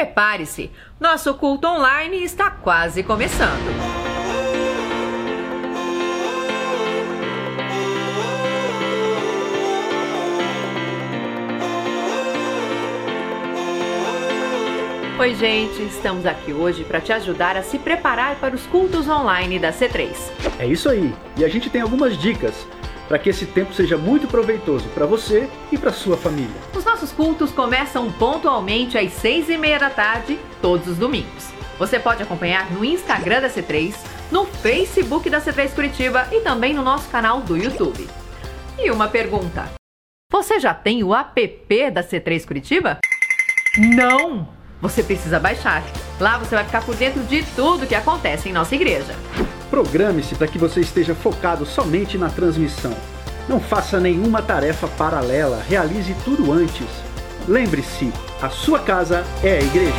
prepare-se. Nosso culto online está quase começando. Oi, gente, estamos aqui hoje para te ajudar a se preparar para os cultos online da C3. É isso aí, e a gente tem algumas dicas para que esse tempo seja muito proveitoso para você e para sua família. Os nossos cultos começam pontualmente às seis e meia da tarde, todos os domingos. Você pode acompanhar no Instagram da C3, no Facebook da C3 Curitiba e também no nosso canal do YouTube. E uma pergunta: você já tem o app da C3 Curitiba? Não! você precisa baixar. Lá você vai ficar por dentro de tudo que acontece em nossa igreja. Programe-se para que você esteja focado somente na transmissão. Não faça nenhuma tarefa paralela, realize tudo antes. Lembre-se, a sua casa é a igreja.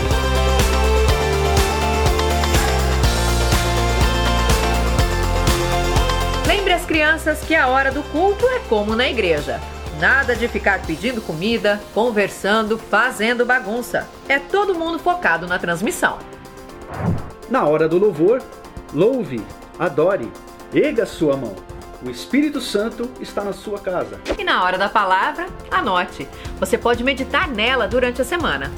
Lembre as crianças que a hora do culto é como na igreja. Nada de ficar pedindo comida, conversando, fazendo bagunça. É todo mundo focado na transmissão. Na hora do louvor, louve, adore, erga sua mão. O Espírito Santo está na sua casa. E na hora da palavra, anote. Você pode meditar nela durante a semana.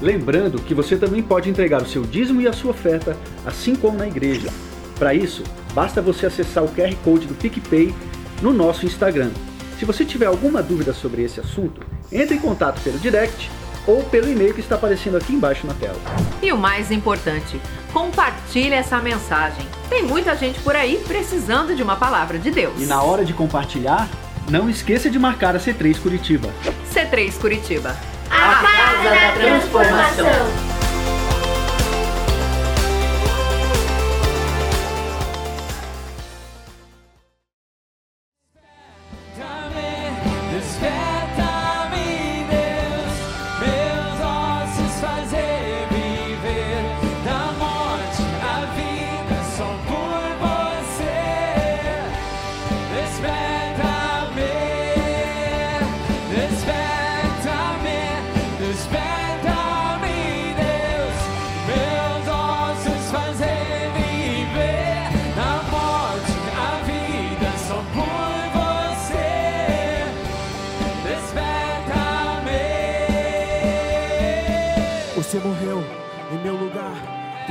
Lembrando que você também pode entregar o seu dízimo e a sua oferta, assim como na igreja. Para isso, basta você acessar o QR Code do PicPay no nosso Instagram se você tiver alguma dúvida sobre esse assunto, entre em contato pelo direct ou pelo e-mail que está aparecendo aqui embaixo na tela. E o mais importante, compartilhe essa mensagem. Tem muita gente por aí precisando de uma palavra de Deus. E na hora de compartilhar, não esqueça de marcar a C3 Curitiba. C3 Curitiba. A, a casa da transformação.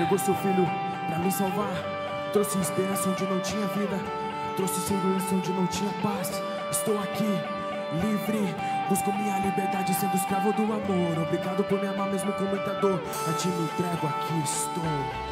Entregou seu filho para me salvar. Trouxe esperança onde não tinha vida. Trouxe segurança onde não tinha paz. Estou aqui, livre. Busco minha liberdade sendo escravo do amor. Obrigado por me amar mesmo com muita dor. A ti me entrego, aqui estou.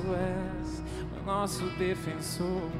És, o nosso defensor,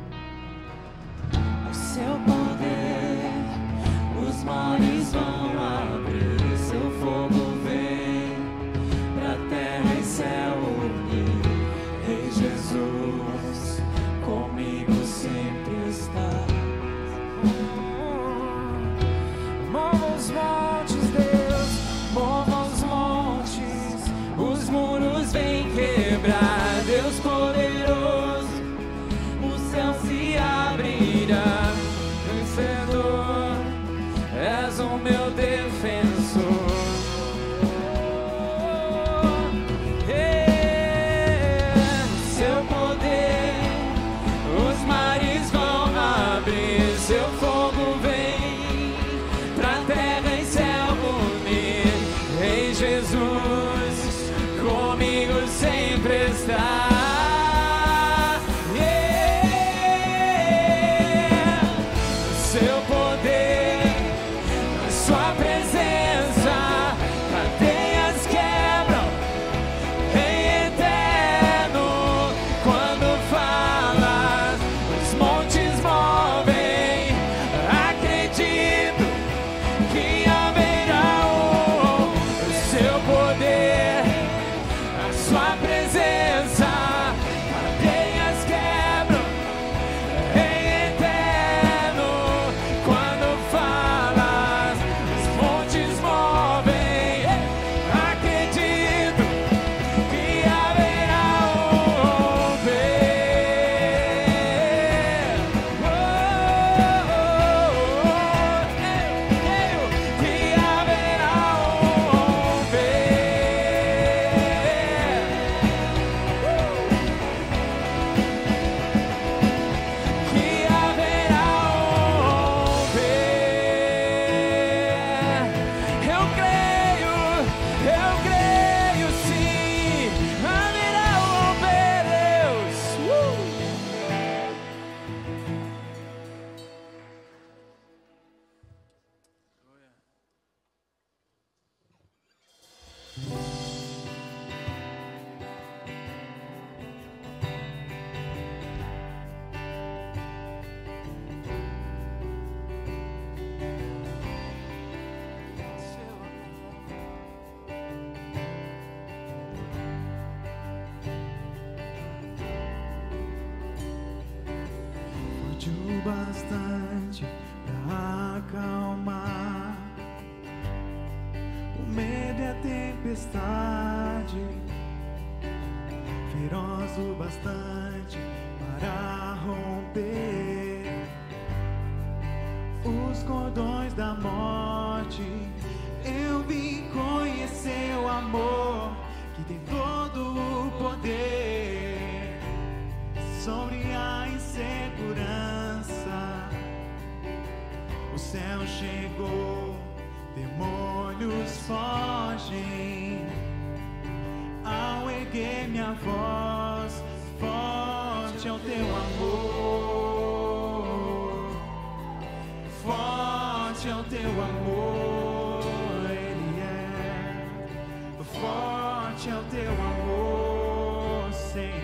É o teu amor, Senhor.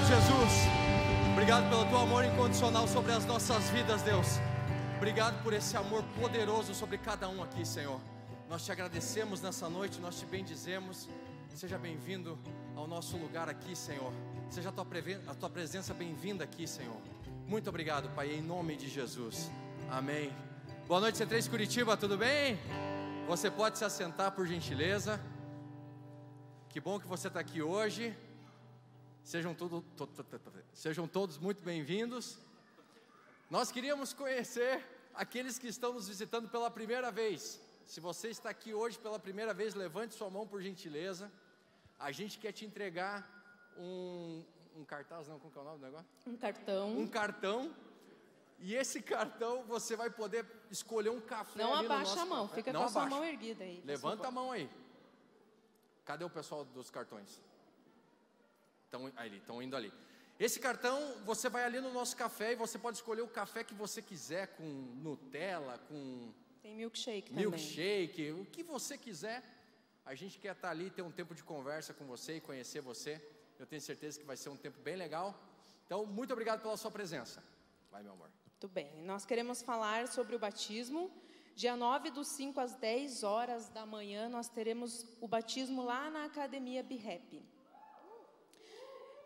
Obrigado, Jesus. Obrigado pelo teu amor incondicional sobre as nossas vidas, Deus. Obrigado por esse amor poderoso sobre cada um aqui, Senhor. Nós te agradecemos nessa noite, nós te bendizemos. Seja bem-vindo ao nosso lugar aqui, Senhor. Seja a tua, a tua presença bem-vinda aqui, Senhor. Muito obrigado, Pai, em nome de Jesus. Amém. Boa noite, C3 Curitiba, tudo bem? Você pode se assentar, por gentileza. Que bom que você está aqui hoje. Sejam, tudo, to- to- to- sejam todos muito bem-vindos. Nós queríamos conhecer aqueles que estão nos visitando pela primeira vez. Se você está aqui hoje pela primeira vez, levante sua mão por gentileza. A gente quer te entregar um, um cartaz, não, como é o nome do negócio? Um cartão. Um cartão. E esse cartão você vai poder escolher um café. Não no abaixa nosso- a mão, fica Não com a sua mão erguida aí. Levanta a mão aí. Cadê o pessoal dos cartões? Estão ali, estão indo ali. Esse cartão, você vai ali no nosso café e você pode escolher o café que você quiser, com Nutella, com Tem milkshake também. milkshake, o que você quiser. A gente quer estar ali, ter um tempo de conversa com você e conhecer você. Eu tenho certeza que vai ser um tempo bem legal. Então, muito obrigado pela sua presença. Vai, meu amor. Muito bem. Nós queremos falar sobre o batismo. Dia 9 do 5 às 10 horas da manhã, nós teremos o batismo lá na Academia BIREP.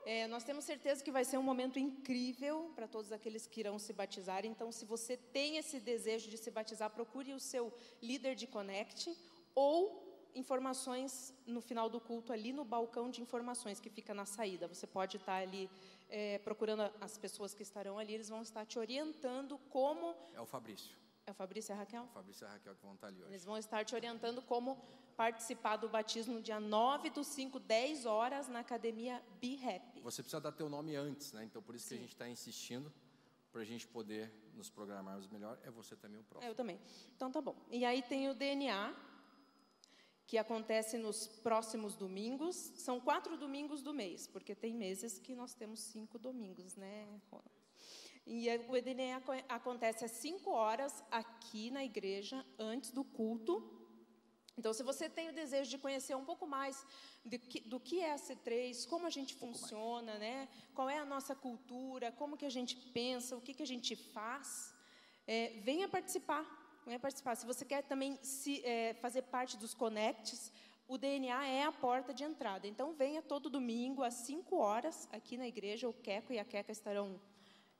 É, nós temos certeza que vai ser um momento incrível para todos aqueles que irão se batizar. Então, se você tem esse desejo de se batizar, procure o seu líder de Connect ou informações no final do culto ali no balcão de informações que fica na saída. Você pode estar ali é, procurando as pessoas que estarão ali. Eles vão estar te orientando como É o Fabrício. é o Fabrício e a Raquel? O Fabrício e a Raquel que vão estar ali hoje. Eles vão estar te orientando como participar do batismo dia 9 do 5, 10 horas, na Academia BeHappy. Você precisa dar teu nome antes, né? Então por isso que a Sim. gente está insistindo para a gente poder nos programarmos melhor. É você também o É, próximo. eu também. Então tá bom. E aí tem o DNA, que acontece nos próximos domingos. São quatro domingos do mês, porque tem meses que nós temos cinco domingos, né, Rona? E é- o DNA aco- acontece às 5 horas aqui na igreja, antes do culto. Então, se você tem o desejo de conhecer um pouco mais do que, do que é a C3, como a gente funciona, né? qual é a nossa cultura, como que a gente pensa, o que, que a gente faz, é, venha participar. Venha participar. Se você quer também se, é, fazer parte dos Connects, o DNA é a porta de entrada. Então, venha todo domingo às 5 horas aqui na igreja. O Queco e a Queca estarão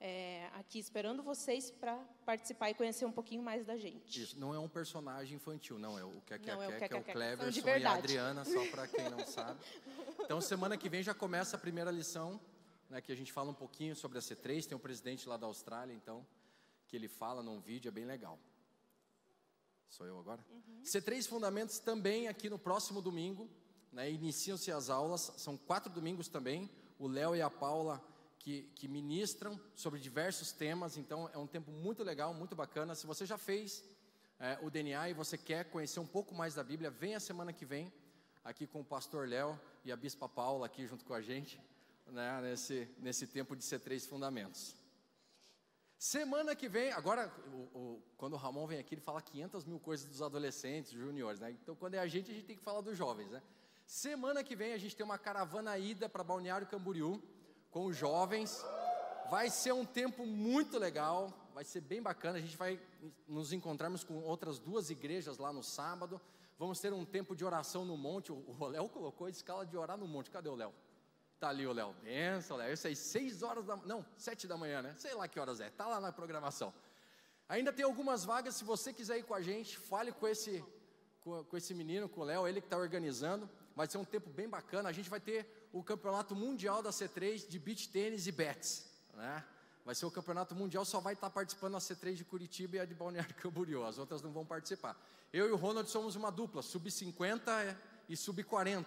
é, aqui esperando vocês para participar e conhecer um pouquinho mais da gente. Isso, não é um personagem infantil, não. É o que é o é, Queque, é o Cleverson e a. Adriana, só para quem não sabe. Então, semana que vem já começa a primeira lição, né, que a gente fala um pouquinho sobre a C3. Tem um presidente lá da Austrália, então, que ele fala num vídeo, é bem legal. Sou eu agora? C3 Fundamentos também aqui no próximo domingo. Né, Iniciam-se as aulas, são quatro domingos também. O Léo e a Paula que, que ministram sobre diversos temas, então é um tempo muito legal, muito bacana. Se você já fez é, o DNA e você quer conhecer um pouco mais da Bíblia, venha semana que vem aqui com o pastor Léo e a bispa Paula aqui junto com a gente, né, nesse, nesse tempo de C3 Fundamentos. Semana que vem, agora, o- o- quando o Ramon vem aqui, ele fala 500 mil coisas dos adolescentes, juniores, né? Então, quando é a gente, a gente tem que falar dos jovens, né? Semana que vem, a gente tem uma caravana ida para Balneário Camboriú, com os jovens. Vai ser um tempo muito legal, vai ser bem bacana. A gente vai nos encontrarmos com outras duas igrejas lá no sábado. Vamos ter um tempo de oração no monte. O Léo colocou a escala de orar no monte. Cadê o Léo? Tá ali o Léo. Benção, Léo. Isso aí, seis horas da Não, sete da manhã, né? Sei lá que horas é. Tá lá na programação. Ainda tem algumas vagas. Se você quiser ir com a gente, fale com esse, com, com esse menino, com o Léo, ele que está organizando. Vai ser um tempo bem bacana. A gente vai ter o campeonato mundial da C3 de beach tênis e bets, né? Vai ser o campeonato mundial, só vai estar participando a C3 de Curitiba e a de Balneário Camboriú. As outras não vão participar. Eu e o Ronald somos uma dupla, sub-50 e sub-40.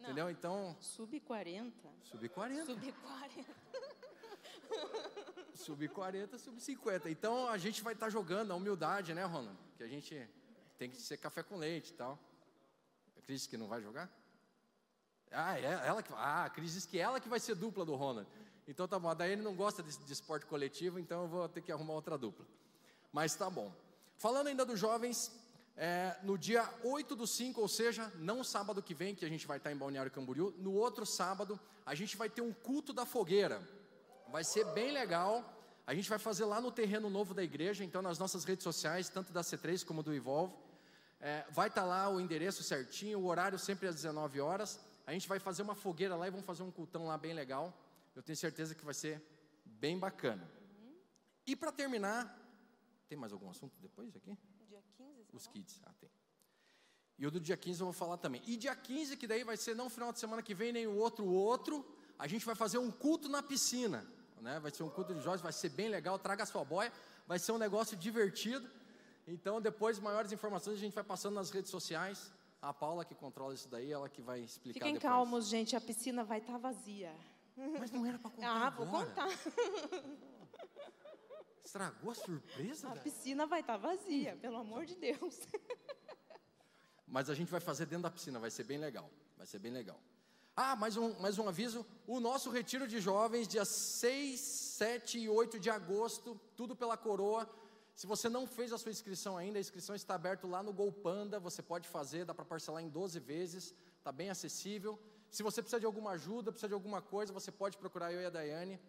Entendeu? Então, Sub 40. sub 40. Sub 40. Sub 40, sub 50. Então a gente vai estar jogando a humildade, né, Ronald? Que a gente tem que ser café com leite e tal. A Cris disse que não vai jogar? Ah, é ela que. Ah, a Cris disse que ela que vai ser dupla do Ronald. Então tá bom. A Daiane não gosta de, de esporte coletivo, então eu vou ter que arrumar outra dupla. Mas tá bom. Falando ainda dos jovens, é, no dia 8 do 5, ou seja, não sábado que vem, que a gente vai estar em Balneário Camboriú, no outro sábado, a gente vai ter um culto da fogueira. Vai ser bem legal. A gente vai fazer lá no terreno novo da igreja, então nas nossas redes sociais, tanto da C3 como do Evolve. É, vai estar lá o endereço certinho, o horário sempre às 19 horas. A gente vai fazer uma fogueira lá e vamos fazer um cultão lá bem legal. Eu tenho certeza que vai ser bem bacana. E para terminar, tem mais algum assunto depois aqui? Dia 15, você Os kids. Ah, tem. E o do dia 15 eu vou falar também. E dia 15, que daí vai ser não final de semana que vem, nem o outro, o outro, a gente vai fazer um culto na piscina. Né? Vai ser um culto de jovens, vai ser bem legal. Traga a sua boia, vai ser um negócio divertido. Então, depois, maiores informações a gente vai passando nas redes sociais. A Paula que controla isso daí, ela que vai explicar Fiquem depois. calmos, gente, a piscina vai estar vazia. Mas não era para contar Ah, vou agora. contar. Estragou a surpresa, A velho. piscina vai estar vazia, pelo amor de Deus. Mas a gente vai fazer dentro da piscina, vai ser bem legal. Vai ser bem legal. Ah, mais um, mais um aviso: o nosso retiro de jovens, dia 6, 7 e 8 de agosto, tudo pela coroa. Se você não fez a sua inscrição ainda, a inscrição está aberta lá no GoPanda, você pode fazer, dá para parcelar em 12 vezes, está bem acessível. Se você precisa de alguma ajuda, precisa de alguma coisa, você pode procurar eu e a Daiane,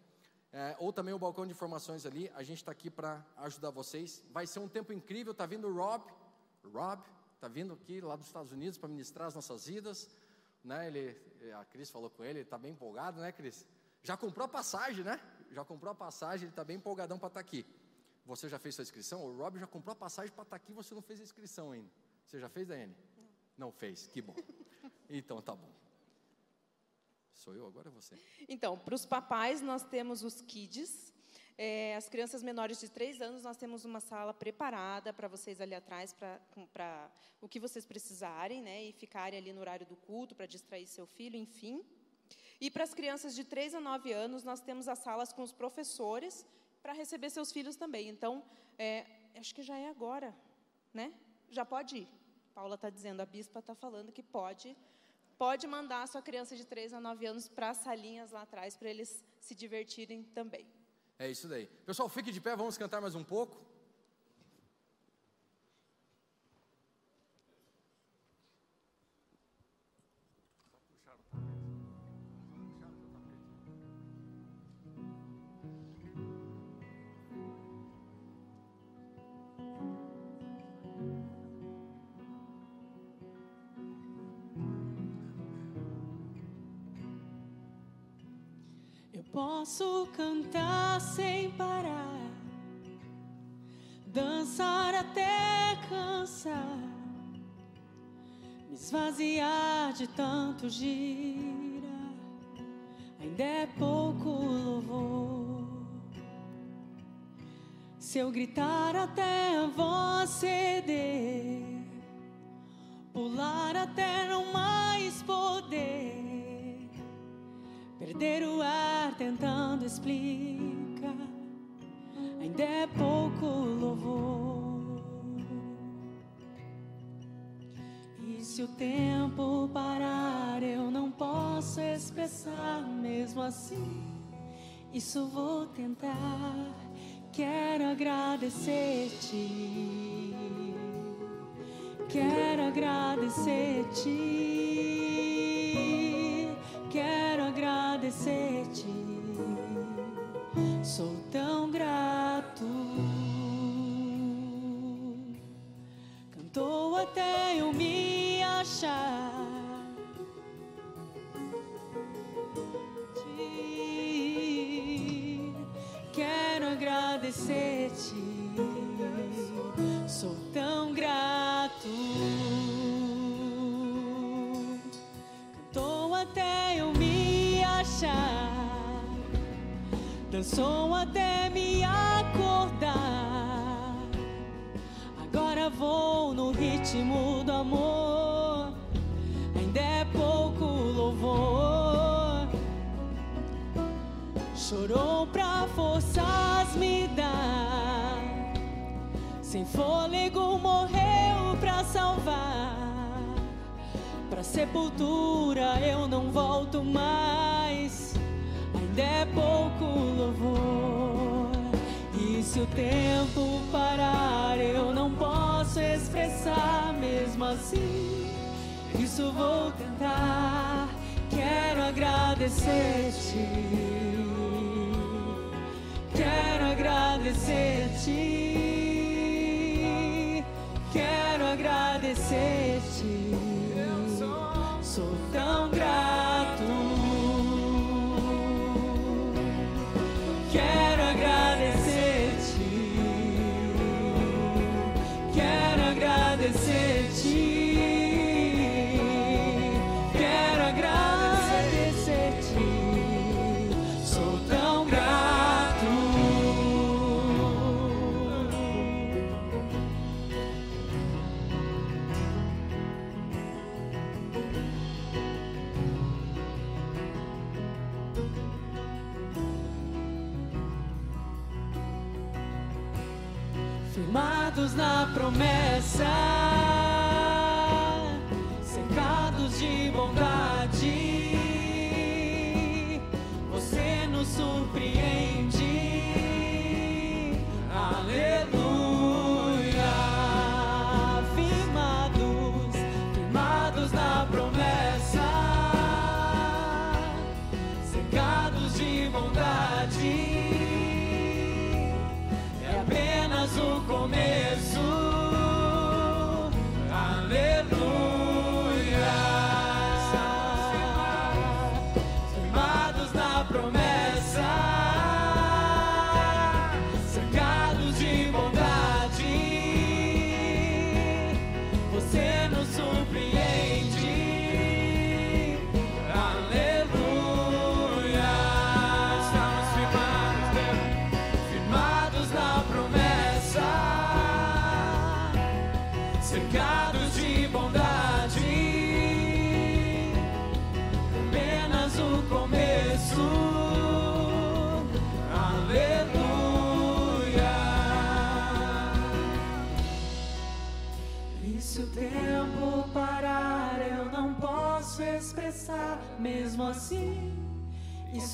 é, ou também o balcão de informações ali, a gente está aqui para ajudar vocês. Vai ser um tempo incrível, está vindo o Rob, Rob, está vindo aqui lá dos Estados Unidos para ministrar as nossas vidas, né? Ele, a Cris falou com ele, ele está bem empolgado, né, Cris? Já comprou a passagem, né? Já comprou a passagem, ele está bem empolgadão para estar aqui. Você já fez sua inscrição? O Rob já comprou a passagem para estar aqui, você não fez a inscrição ainda. Você já fez, Daiane? Não. Não fez, que bom. Então tá bom. Sou eu agora é você? Então, para os papais, nós temos os kids. É, as crianças menores de 3 anos, nós temos uma sala preparada para vocês ali atrás, para o que vocês precisarem, né? E ficarem ali no horário do culto, para distrair seu filho, enfim. E para as crianças de 3 a 9 anos, nós temos as salas com os professores para receber seus filhos também. Então, é, acho que já é agora, né? Já pode ir. Paula está dizendo, a bispa está falando que pode pode mandar a sua criança de 3 a 9 anos para as salinhas lá atrás, para eles se divertirem também. É isso daí. Pessoal, fique de pé, vamos cantar mais um pouco. Posso cantar sem parar, dançar até cansar, me esvaziar de tanto girar. Ainda é pouco louvor. Se eu gritar até a voz ceder, pular até não mais poder. Perder o ar tentando explicar, ainda é pouco louvor. E se o tempo parar, eu não posso expressar, mesmo assim, isso vou tentar. Quero agradecer-te, quero agradecer-te, quero agradecer-te. Sou tão grato. Cantou até eu me achar. Quero agradecer-te. Sou tão grato. Dançou até me acordar. Agora vou no ritmo do amor. Ainda é pouco louvor. Chorou pra forças me dar. Sem fôlego morreu pra salvar Pra sepultura eu não volto mais. Ainda é pouco louvor. E se o tempo parar, eu não posso expressar mesmo assim. Isso vou tentar. Quero agradecer-te. Quero agradecer-te. Quero agradecer-te. Promessa,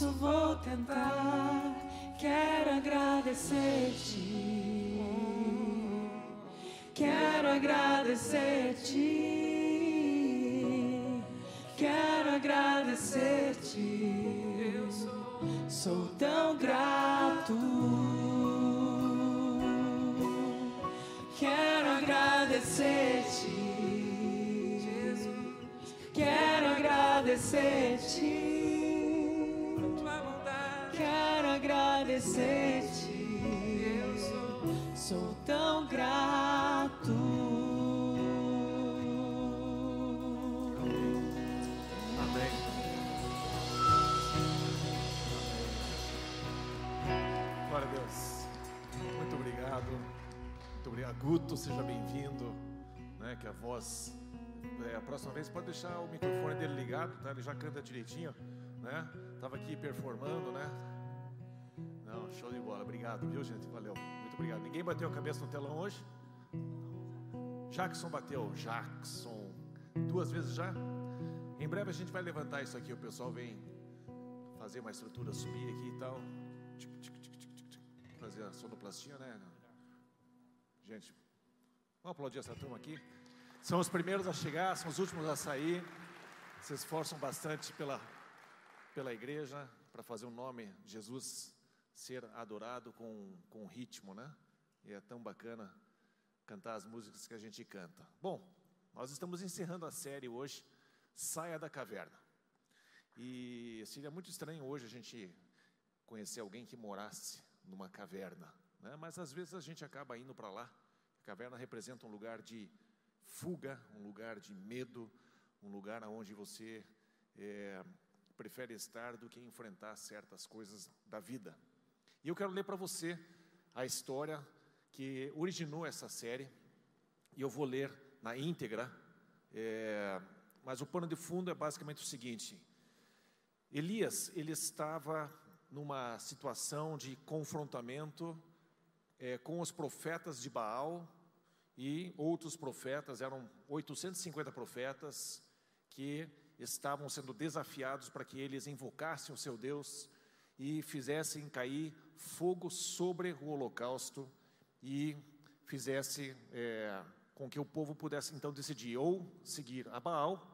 isso vou tentar. Quero agradecer-te. Quero agradecer-te. Quero agradecer-te. Sou tão grato. Quero agradecer-te. Quero agradecer-te. Agradecer-te. Sou tão grato. Amém. Glória a Deus. Muito obrigado. Muito obrigado. Guto, seja bem-vindo. Né, que a voz. é, a próxima vez pode deixar o microfone dele ligado, tá? Ele já canta direitinho, né? Tava aqui performando, né? Show de bola. Obrigado, viu, gente? Valeu. Muito obrigado. Ninguém bateu a cabeça no telão hoje? Jackson bateu. Jackson. Duas vezes já? Em breve a gente vai levantar isso aqui. O pessoal vem fazer uma estrutura, subir aqui e tal. Fazer a sonoplastia, né? Gente, vamos aplaudir essa turma aqui. São os primeiros a chegar, são os últimos a sair. Se esforçam bastante pela, pela igreja para fazer o nome de Jesus ser adorado com, com ritmo, né? E é tão bacana cantar as músicas que a gente canta. Bom, nós estamos encerrando a série hoje, Saia da Caverna. E seria muito estranho hoje a gente conhecer alguém que morasse numa caverna, né? Mas às vezes a gente acaba indo para lá. A caverna representa um lugar de fuga, um lugar de medo, um lugar onde você é, prefere estar do que enfrentar certas coisas da vida. E eu quero ler para você a história que originou essa série, e eu vou ler na íntegra, é, mas o pano de fundo é basicamente o seguinte: Elias, ele estava numa situação de confrontamento é, com os profetas de Baal e outros profetas, eram 850 profetas que estavam sendo desafiados para que eles invocassem o seu Deus e fizessem cair fogo sobre o holocausto e fizesse é, com que o povo pudesse então decidir ou seguir a Baal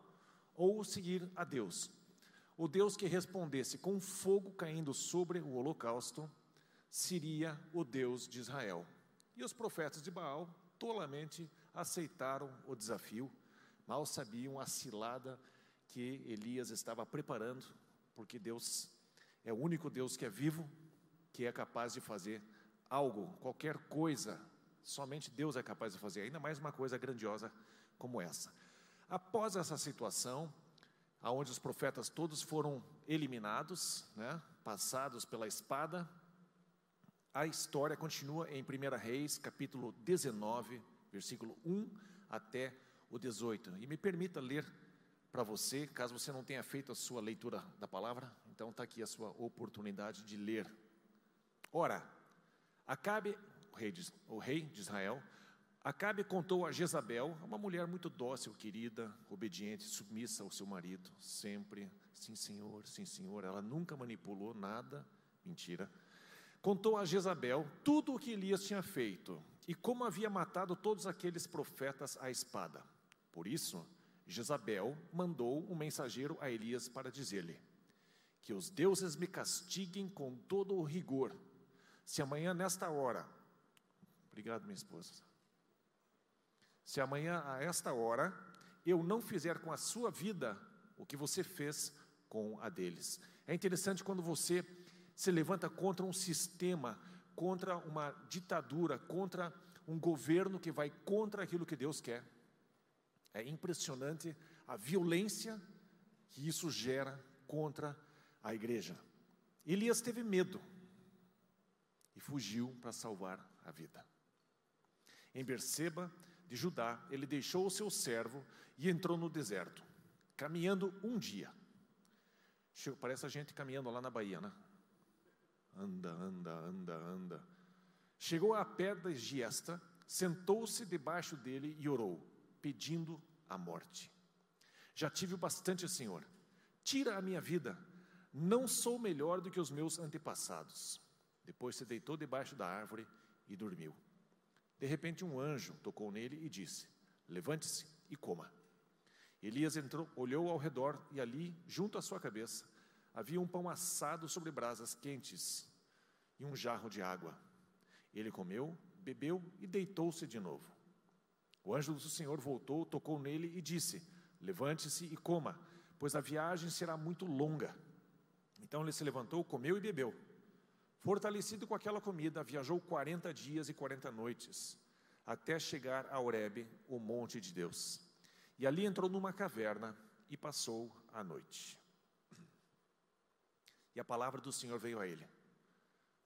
ou seguir a Deus. O Deus que respondesse com fogo caindo sobre o holocausto seria o Deus de Israel. E os profetas de Baal tolamente aceitaram o desafio, mal sabiam a cilada que Elias estava preparando, porque Deus é o único Deus que é vivo, que é capaz de fazer algo, qualquer coisa, somente Deus é capaz de fazer, ainda mais uma coisa grandiosa como essa. Após essa situação, aonde os profetas todos foram eliminados, né, passados pela espada, a história continua em 1 Reis, capítulo 19, versículo 1 até o 18. E me permita ler para você, caso você não tenha feito a sua leitura da palavra, então está aqui a sua oportunidade de ler. Ora, Acabe, o rei, de, o rei de Israel, Acabe contou a Jezabel, uma mulher muito dócil, querida, obediente, submissa ao seu marido, sempre, sim senhor, sim senhor, ela nunca manipulou nada, mentira. Contou a Jezabel tudo o que Elias tinha feito e como havia matado todos aqueles profetas à espada. Por isso, Jezabel mandou um mensageiro a Elias para dizer-lhe: Que os deuses me castiguem com todo o rigor, se amanhã, nesta hora, obrigado, minha esposa, se amanhã, a esta hora, eu não fizer com a sua vida o que você fez com a deles. É interessante quando você se levanta contra um sistema, contra uma ditadura, contra um governo que vai contra aquilo que Deus quer. É impressionante a violência que isso gera contra a igreja. Elias teve medo e fugiu para salvar a vida. Em Berseba de Judá, ele deixou o seu servo e entrou no deserto, caminhando um dia. Parece a gente caminhando lá na Bahia, né? Anda, anda, anda, anda. Chegou à pedra de esta, sentou-se debaixo dele e orou pedindo a morte. Já tive bastante, Senhor. Tira a minha vida. Não sou melhor do que os meus antepassados. Depois se deitou debaixo da árvore e dormiu. De repente, um anjo tocou nele e disse: Levante-se e coma. Elias entrou, olhou ao redor e ali, junto à sua cabeça, havia um pão assado sobre brasas quentes e um jarro de água. Ele comeu, bebeu e deitou-se de novo. O anjo do Senhor voltou, tocou nele e disse: Levante-se e coma, pois a viagem será muito longa. Então ele se levantou, comeu e bebeu. Fortalecido com aquela comida, viajou 40 dias e 40 noites, até chegar a Horebe, o monte de Deus. E ali entrou numa caverna e passou a noite. E a palavra do Senhor veio a ele: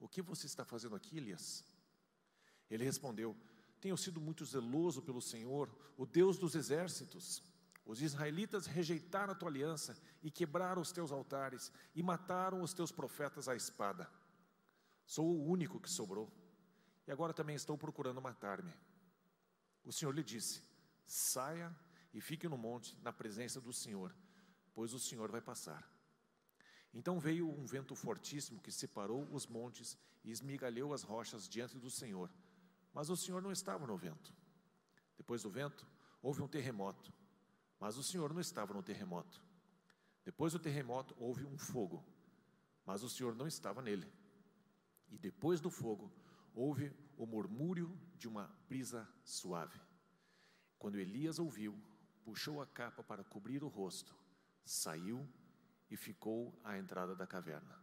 O que você está fazendo aqui, Elias? Ele respondeu: tenho sido muito zeloso pelo Senhor, o Deus dos exércitos. Os israelitas rejeitaram a tua aliança e quebraram os teus altares e mataram os teus profetas à espada. Sou o único que sobrou e agora também estou procurando matar-me. O Senhor lhe disse: saia e fique no monte, na presença do Senhor, pois o Senhor vai passar. Então veio um vento fortíssimo que separou os montes e esmigalhou as rochas diante do Senhor mas o Senhor não estava no vento. Depois do vento, houve um terremoto, mas o Senhor não estava no terremoto. Depois do terremoto, houve um fogo, mas o Senhor não estava nele. E depois do fogo, houve o murmúrio de uma brisa suave. Quando Elias ouviu, puxou a capa para cobrir o rosto, saiu e ficou à entrada da caverna.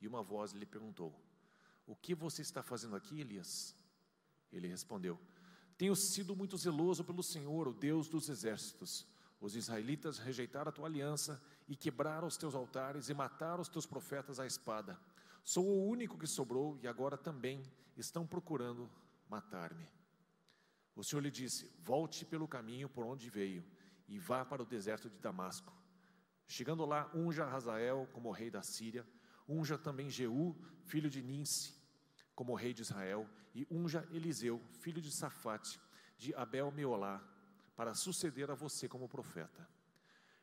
E uma voz lhe perguntou: O que você está fazendo aqui, Elias? Ele respondeu: Tenho sido muito zeloso pelo Senhor, o Deus dos exércitos. Os israelitas rejeitaram a tua aliança e quebraram os teus altares e mataram os teus profetas à espada. Sou o único que sobrou e agora também estão procurando matar-me. O Senhor lhe disse: Volte pelo caminho por onde veio e vá para o deserto de Damasco. Chegando lá, unja Hazael como rei da Síria. unja também Jeú, filho de Ninse, como rei de Israel, e unja Eliseu, filho de Safate, de Abel Meolá, para suceder a você como profeta.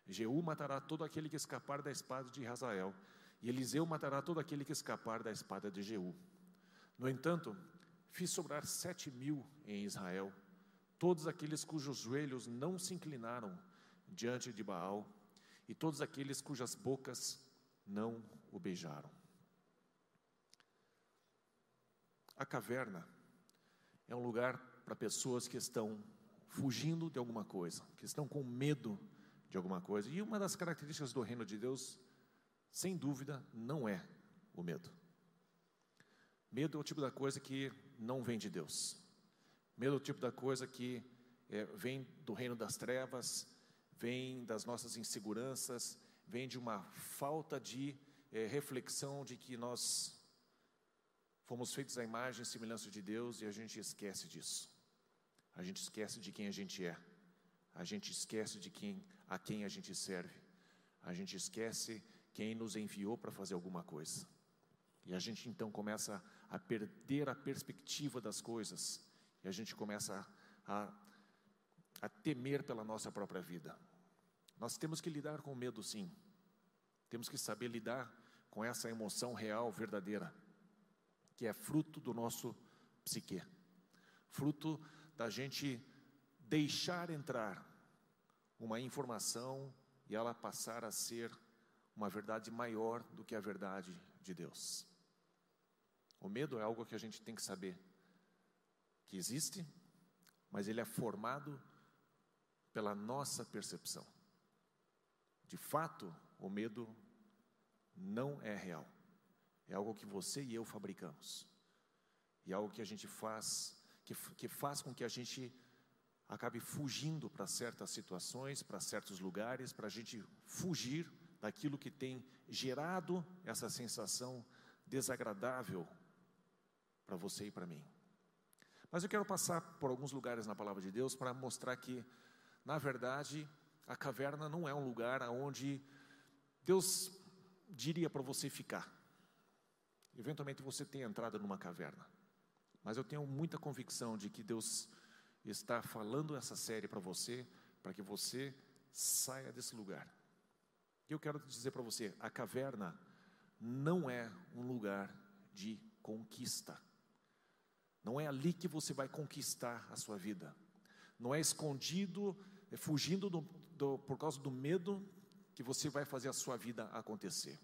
Jeú matará todo aquele que escapar da espada de Razael, e Eliseu matará todo aquele que escapar da espada de Jeú. No entanto, fiz sobrar sete mil em Israel, todos aqueles cujos joelhos não se inclinaram diante de Baal, e todos aqueles cujas bocas não o beijaram. A caverna é um lugar para pessoas que estão fugindo de alguma coisa, que estão com medo de alguma coisa. E uma das características do reino de Deus, sem dúvida, não é o medo. Medo é o tipo da coisa que não vem de Deus. Medo é o tipo da coisa que é, vem do reino das trevas, vem das nossas inseguranças, vem de uma falta de é, reflexão de que nós fomos feitos à imagem e semelhança de Deus e a gente esquece disso. A gente esquece de quem a gente é. A gente esquece de quem a quem a gente serve. A gente esquece quem nos enviou para fazer alguma coisa. E a gente então começa a perder a perspectiva das coisas. E a gente começa a, a temer pela nossa própria vida. Nós temos que lidar com o medo, sim. Temos que saber lidar com essa emoção real, verdadeira, que é fruto do nosso psique, fruto da gente deixar entrar uma informação e ela passar a ser uma verdade maior do que a verdade de Deus. O medo é algo que a gente tem que saber que existe, mas ele é formado pela nossa percepção. De fato, o medo não é real. É algo que você e eu fabricamos. E é algo que a gente faz, que, que faz com que a gente acabe fugindo para certas situações, para certos lugares, para a gente fugir daquilo que tem gerado essa sensação desagradável para você e para mim. Mas eu quero passar por alguns lugares na palavra de Deus para mostrar que, na verdade, a caverna não é um lugar onde Deus diria para você ficar. Eventualmente você tem entrado numa caverna. Mas eu tenho muita convicção de que Deus está falando essa série para você, para que você saia desse lugar. Eu quero dizer para você: a caverna não é um lugar de conquista. Não é ali que você vai conquistar a sua vida. Não é escondido, é fugindo do, do, por causa do medo que você vai fazer a sua vida acontecer.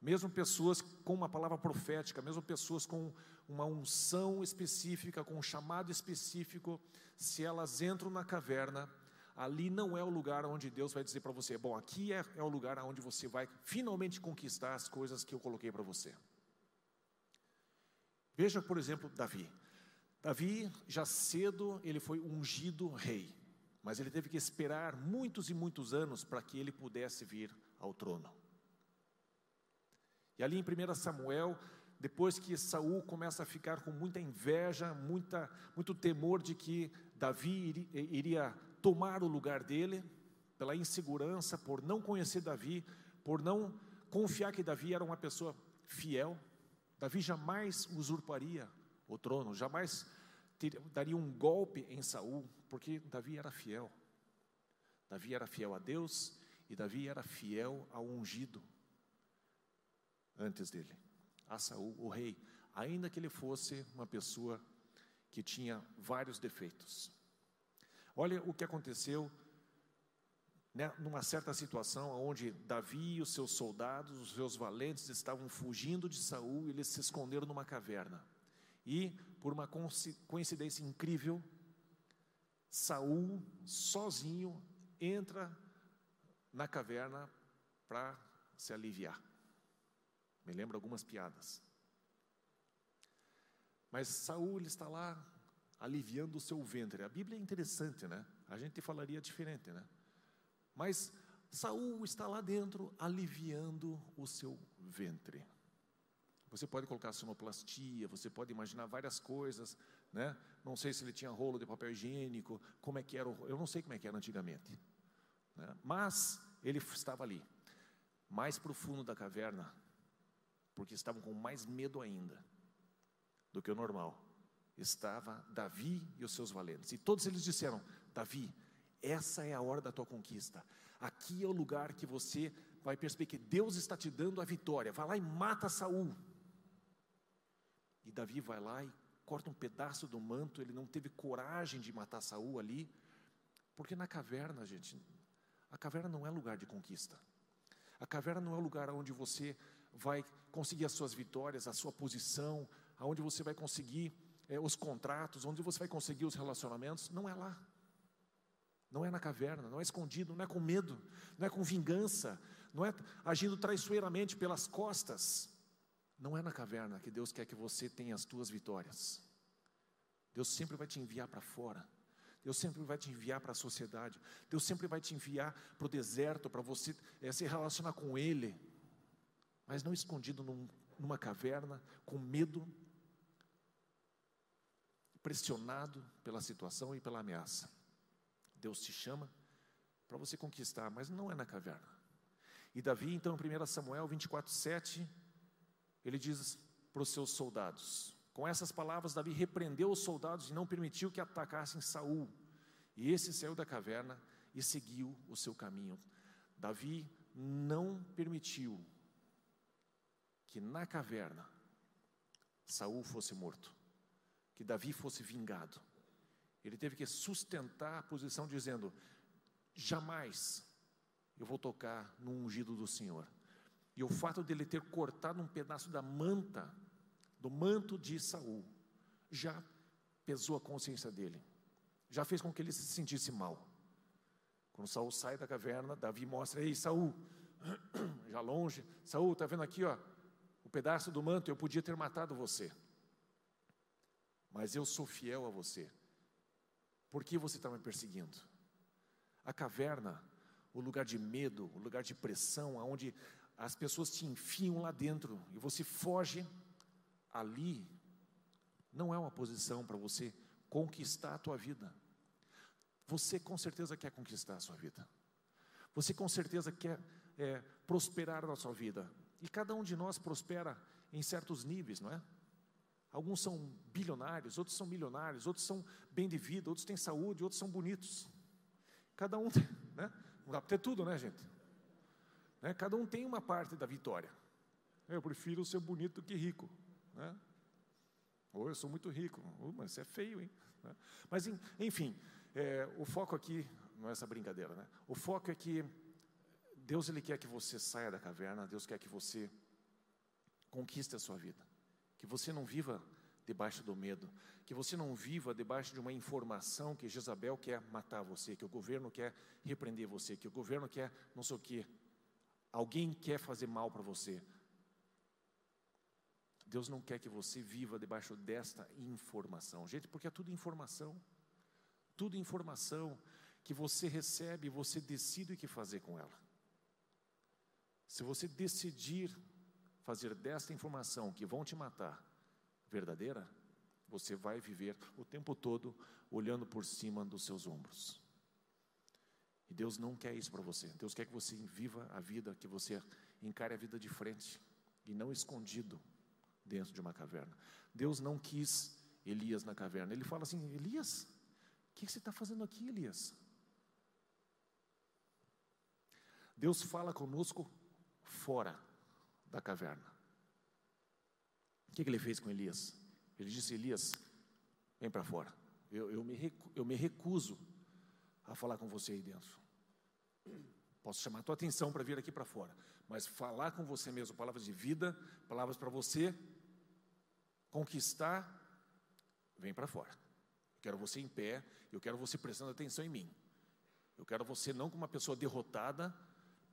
Mesmo pessoas com uma palavra profética, mesmo pessoas com uma unção específica, com um chamado específico, se elas entram na caverna, ali não é o lugar onde Deus vai dizer para você: bom, aqui é, é o lugar onde você vai finalmente conquistar as coisas que eu coloquei para você. Veja, por exemplo, Davi. Davi, já cedo, ele foi ungido rei, mas ele teve que esperar muitos e muitos anos para que ele pudesse vir ao trono. E ali em 1 Samuel, depois que Saul começa a ficar com muita inveja, muita, muito temor de que Davi iria tomar o lugar dele, pela insegurança, por não conhecer Davi, por não confiar que Davi era uma pessoa fiel, Davi jamais usurparia o trono, jamais teria, daria um golpe em Saul, porque Davi era fiel. Davi era fiel a Deus e Davi era fiel ao ungido antes dele, a Saul, o rei, ainda que ele fosse uma pessoa que tinha vários defeitos. Olha o que aconteceu né, numa certa situação onde Davi e os seus soldados, os seus valentes estavam fugindo de Saul e eles se esconderam numa caverna. E por uma coincidência incrível, Saul sozinho entra na caverna para se aliviar. Me lembra algumas piadas. Mas Saul está lá aliviando o seu ventre. A Bíblia é interessante, né? A gente falaria diferente, né? Mas Saul está lá dentro aliviando o seu ventre. Você pode colocar sonoplastia, você pode imaginar várias coisas, né? Não sei se ele tinha rolo de papel higiênico, como é que era, eu não sei como é que era antigamente. Né? Mas ele estava ali. Mais profundo da caverna porque estavam com mais medo ainda do que o normal. Estava Davi e os seus valentes. E todos eles disseram: Davi, essa é a hora da tua conquista. Aqui é o lugar que você vai perceber que Deus está te dando a vitória. Vai lá e mata Saul. E Davi vai lá e corta um pedaço do manto. Ele não teve coragem de matar Saul ali, porque na caverna, gente, a caverna não é lugar de conquista. A caverna não é lugar onde você vai conseguir as suas vitórias, a sua posição, aonde você vai conseguir é, os contratos, onde você vai conseguir os relacionamentos. Não é lá. Não é na caverna, não é escondido, não é com medo, não é com vingança, não é agindo traiçoeiramente pelas costas. Não é na caverna que Deus quer que você tenha as tuas vitórias. Deus sempre vai te enviar para fora. Deus sempre vai te enviar para a sociedade. Deus sempre vai te enviar para o deserto, para você é, se relacionar com Ele. Mas não escondido num, numa caverna, com medo, pressionado pela situação e pela ameaça. Deus te chama para você conquistar, mas não é na caverna. E Davi, então, em 1 Samuel 24, 7, ele diz para os seus soldados: com essas palavras, Davi repreendeu os soldados e não permitiu que atacassem Saul. E esse saiu da caverna e seguiu o seu caminho. Davi não permitiu que na caverna Saul fosse morto, que Davi fosse vingado. Ele teve que sustentar a posição dizendo: jamais eu vou tocar no ungido do Senhor. E o fato dele ter cortado um pedaço da manta, do manto de Saul, já pesou a consciência dele. Já fez com que ele se sentisse mal. Quando Saul sai da caverna, Davi mostra: "Ei, Saul, já longe, Saul, tá vendo aqui, ó, o pedaço do manto, eu podia ter matado você. Mas eu sou fiel a você. Por que você está me perseguindo? A caverna, o lugar de medo, o lugar de pressão, aonde as pessoas te enfiam lá dentro e você foge ali, não é uma posição para você conquistar a tua vida. Você com certeza quer conquistar a sua vida. Você com certeza quer é, prosperar na sua vida. E cada um de nós prospera em certos níveis, não é? Alguns são bilionários, outros são milionários, outros são bem de vida, outros têm saúde, outros são bonitos. Cada um, né? Não dá para ter tudo, né, gente? Né? Cada um tem uma parte da vitória. Eu prefiro ser bonito do que rico, né? Ou eu sou muito rico, mas você é feio, hein? Né? Mas, enfim, é, o foco aqui não é essa brincadeira, né? O foco é que Deus ele quer que você saia da caverna, Deus quer que você conquiste a sua vida que você não viva debaixo do medo, que você não viva debaixo de uma informação que Jezabel quer matar você, que o governo quer repreender você, que o governo quer não sei o quê, alguém quer fazer mal para você. Deus não quer que você viva debaixo desta informação, gente, porque é tudo informação, tudo informação que você recebe você decide o que fazer com ela. Se você decidir fazer desta informação que vão te matar verdadeira, você vai viver o tempo todo olhando por cima dos seus ombros. E Deus não quer isso para você. Deus quer que você viva a vida, que você encare a vida de frente e não escondido dentro de uma caverna. Deus não quis Elias na caverna. Ele fala assim: Elias, o que você está fazendo aqui, Elias? Deus fala conosco fora da caverna. O que, que ele fez com Elias? Ele disse: Elias, vem para fora. Eu, eu, me recu, eu me recuso a falar com você aí dentro. Posso chamar a tua atenção para vir aqui para fora, mas falar com você mesmo, palavras de vida, palavras para você conquistar, vem para fora. Eu quero você em pé, eu quero você prestando atenção em mim. Eu quero você não como uma pessoa derrotada,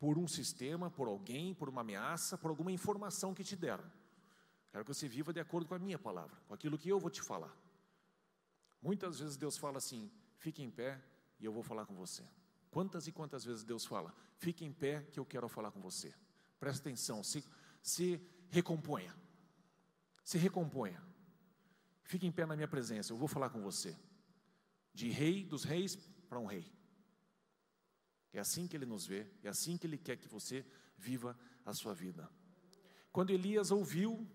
por um sistema, por alguém, por uma ameaça, por alguma informação que te deram. Quero que você viva de acordo com a minha palavra, com aquilo que eu vou te falar. Muitas vezes Deus fala assim: fique em pé e eu vou falar com você. Quantas e quantas vezes Deus fala: fique em pé que eu quero falar com você. Presta atenção, se, se recomponha. Se recomponha. Fique em pé na minha presença, eu vou falar com você. De rei dos reis para um rei. É assim que Ele nos vê, é assim que Ele quer que você viva a sua vida. Quando Elias ouviu,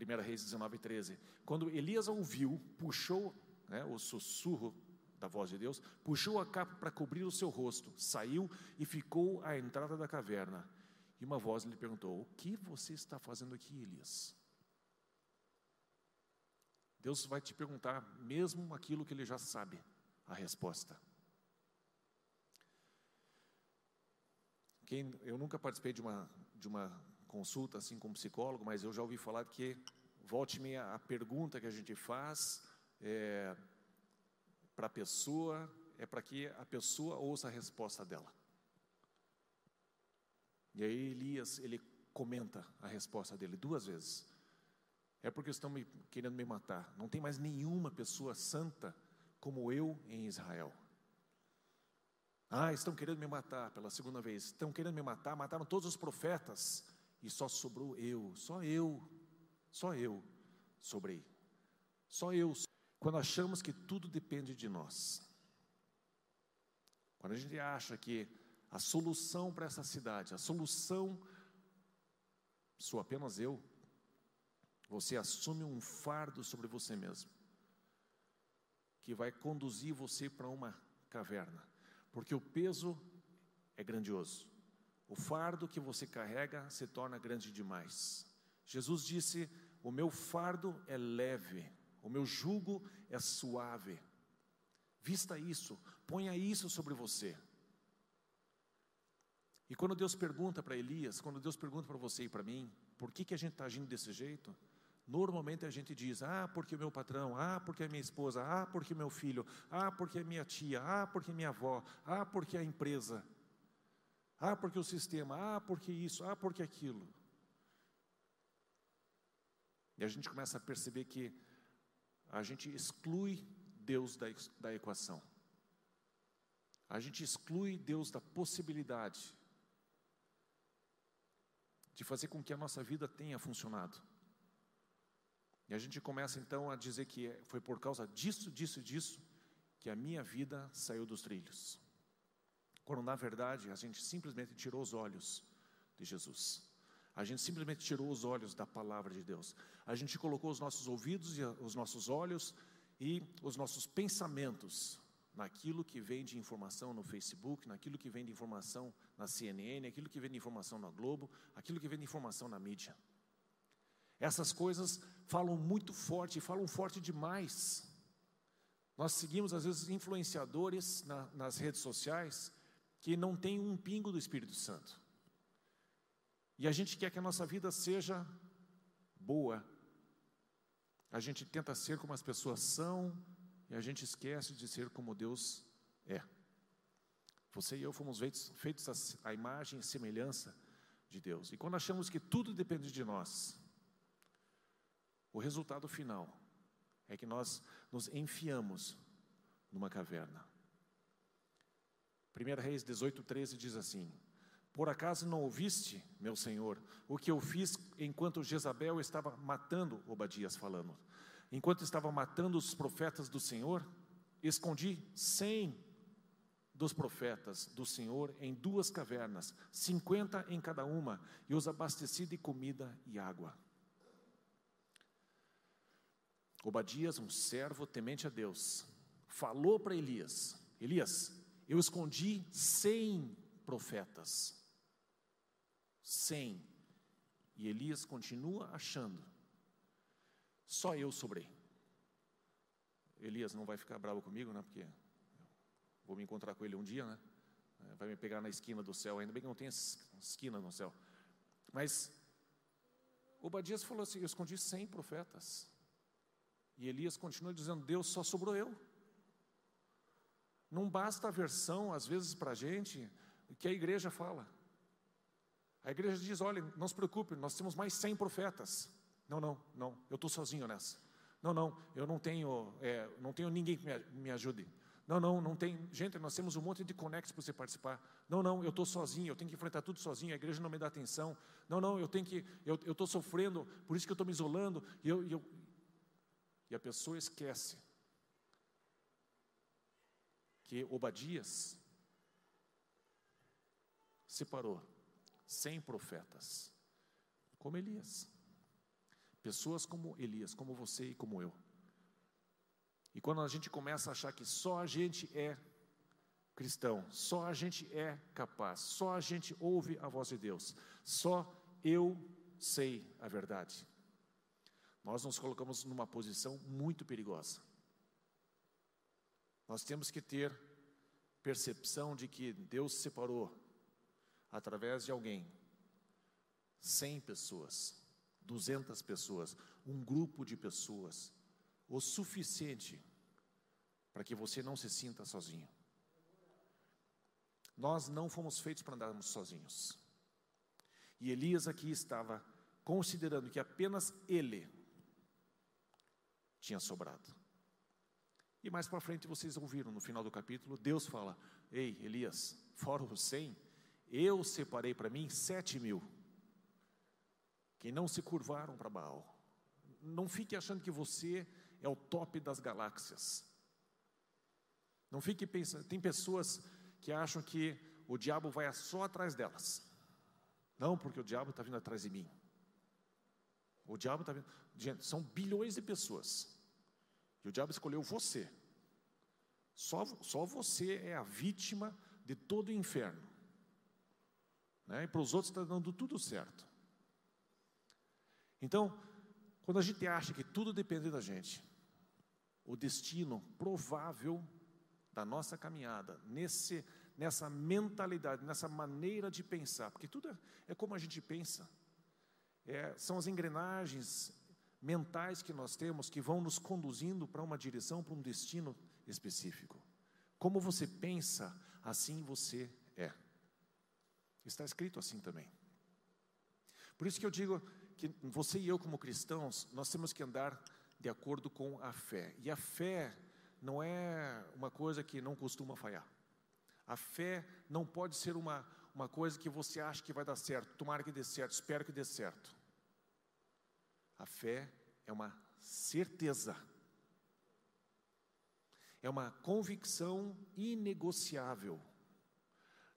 1 Reis 19, 13, quando Elias ouviu, puxou né, o sussurro da voz de Deus, puxou a capa para cobrir o seu rosto, saiu e ficou à entrada da caverna. E uma voz lhe perguntou: O que você está fazendo aqui, Elias? Deus vai te perguntar mesmo aquilo que ele já sabe a resposta. Quem, eu nunca participei de uma, de uma consulta assim com psicólogo, mas eu já ouvi falar que volte-me a pergunta que a gente faz é, para a pessoa, é para que a pessoa ouça a resposta dela. E aí Elias, ele comenta a resposta dele duas vezes. É porque estão me, querendo me matar. Não tem mais nenhuma pessoa santa como eu em Israel. Ah, estão querendo me matar pela segunda vez. Estão querendo me matar, mataram todos os profetas. E só sobrou eu, só eu, só eu sobrei. Só eu. Quando achamos que tudo depende de nós. Quando a gente acha que a solução para essa cidade, a solução sou apenas eu, você assume um fardo sobre você mesmo, que vai conduzir você para uma caverna, porque o peso é grandioso, o fardo que você carrega se torna grande demais. Jesus disse: O meu fardo é leve, o meu jugo é suave. Vista isso, ponha isso sobre você. E quando Deus pergunta para Elias, quando Deus pergunta para você e para mim, por que, que a gente está agindo desse jeito? Normalmente a gente diz, ah, porque meu patrão, ah, porque a minha esposa, ah, porque meu filho, ah, porque a minha tia, ah, porque minha avó, ah, porque a empresa, ah, porque o sistema, ah, porque isso, ah, porque aquilo. E a gente começa a perceber que a gente exclui Deus da, da equação. A gente exclui Deus da possibilidade de fazer com que a nossa vida tenha funcionado. E a gente começa então a dizer que foi por causa disso, disso, disso, que a minha vida saiu dos trilhos. Quando na verdade a gente simplesmente tirou os olhos de Jesus. A gente simplesmente tirou os olhos da palavra de Deus. A gente colocou os nossos ouvidos e os nossos olhos e os nossos pensamentos naquilo que vem de informação no Facebook, naquilo que vem de informação na CNN, aquilo que vem de informação na Globo, aquilo que vem de informação na mídia. Essas coisas falam muito forte, falam forte demais. Nós seguimos, às vezes, influenciadores na, nas redes sociais que não têm um pingo do Espírito Santo. E a gente quer que a nossa vida seja boa. A gente tenta ser como as pessoas são e a gente esquece de ser como Deus é. Você e eu fomos feitos, feitos à imagem e semelhança de Deus. E quando achamos que tudo depende de nós, o resultado final é que nós nos enfiamos numa caverna. 1 Reis 18, 13 diz assim: Por acaso não ouviste, meu senhor, o que eu fiz enquanto Jezabel estava matando, Obadias falando, enquanto estava matando os profetas do Senhor? Escondi cem dos profetas do Senhor em duas cavernas, cinquenta em cada uma, e os abasteci de comida e água. Obadias, um servo temente a Deus, falou para Elias: Elias, eu escondi cem profetas. Cem. E Elias continua achando, só eu sobrei. Elias não vai ficar bravo comigo, né? Porque vou me encontrar com ele um dia, né? Vai me pegar na esquina do céu. Ainda bem que não tem esquina no céu. Mas Obadias falou assim: Eu escondi cem profetas. E Elias continua dizendo: Deus só sobrou eu. Não basta a versão, às vezes, para a gente, que a igreja fala. A igreja diz: olha, não se preocupe, nós temos mais 100 profetas. Não, não, não, eu estou sozinho nessa. Não, não, eu não tenho, é, não tenho ninguém que me, me ajude. Não, não, não tem. Gente, nós temos um monte de conexos para você participar. Não, não, eu estou sozinho, eu tenho que enfrentar tudo sozinho, a igreja não me dá atenção. Não, não, eu tenho que, eu estou sofrendo, por isso que eu estou me isolando. E eu, eu, e a pessoa esquece que Obadias separou cem profetas como Elias. Pessoas como Elias, como você e como eu. E quando a gente começa a achar que só a gente é cristão, só a gente é capaz, só a gente ouve a voz de Deus, só eu sei a verdade, nós nos colocamos numa posição muito perigosa. Nós temos que ter percepção de que Deus separou através de alguém 100 pessoas, 200 pessoas, um grupo de pessoas, o suficiente para que você não se sinta sozinho. Nós não fomos feitos para andarmos sozinhos. E Elias aqui estava considerando que apenas ele tinha sobrado. E mais para frente vocês ouviram no final do capítulo, Deus fala: Ei, Elias, fora os cem, eu separei para mim sete mil, que não se curvaram para Baal. Não fique achando que você é o top das galáxias. Não fique pensando, tem pessoas que acham que o diabo vai só atrás delas. Não, porque o diabo está vindo atrás de mim. O diabo está vindo. Gente, são bilhões de pessoas. E o diabo escolheu você. Só, só você é a vítima de todo o inferno. Né? E para os outros está dando tudo certo. Então, quando a gente acha que tudo depende da gente, o destino provável da nossa caminhada, nesse, nessa mentalidade, nessa maneira de pensar, porque tudo é, é como a gente pensa, é, são as engrenagens mentais que nós temos que vão nos conduzindo para uma direção, para um destino específico. Como você pensa, assim você é. Está escrito assim também. Por isso que eu digo que você e eu, como cristãos, nós temos que andar de acordo com a fé. E a fé não é uma coisa que não costuma falhar. A fé não pode ser uma, uma coisa que você acha que vai dar certo. Tomara que dê certo, espero que dê certo. A fé é uma certeza é uma convicção inegociável.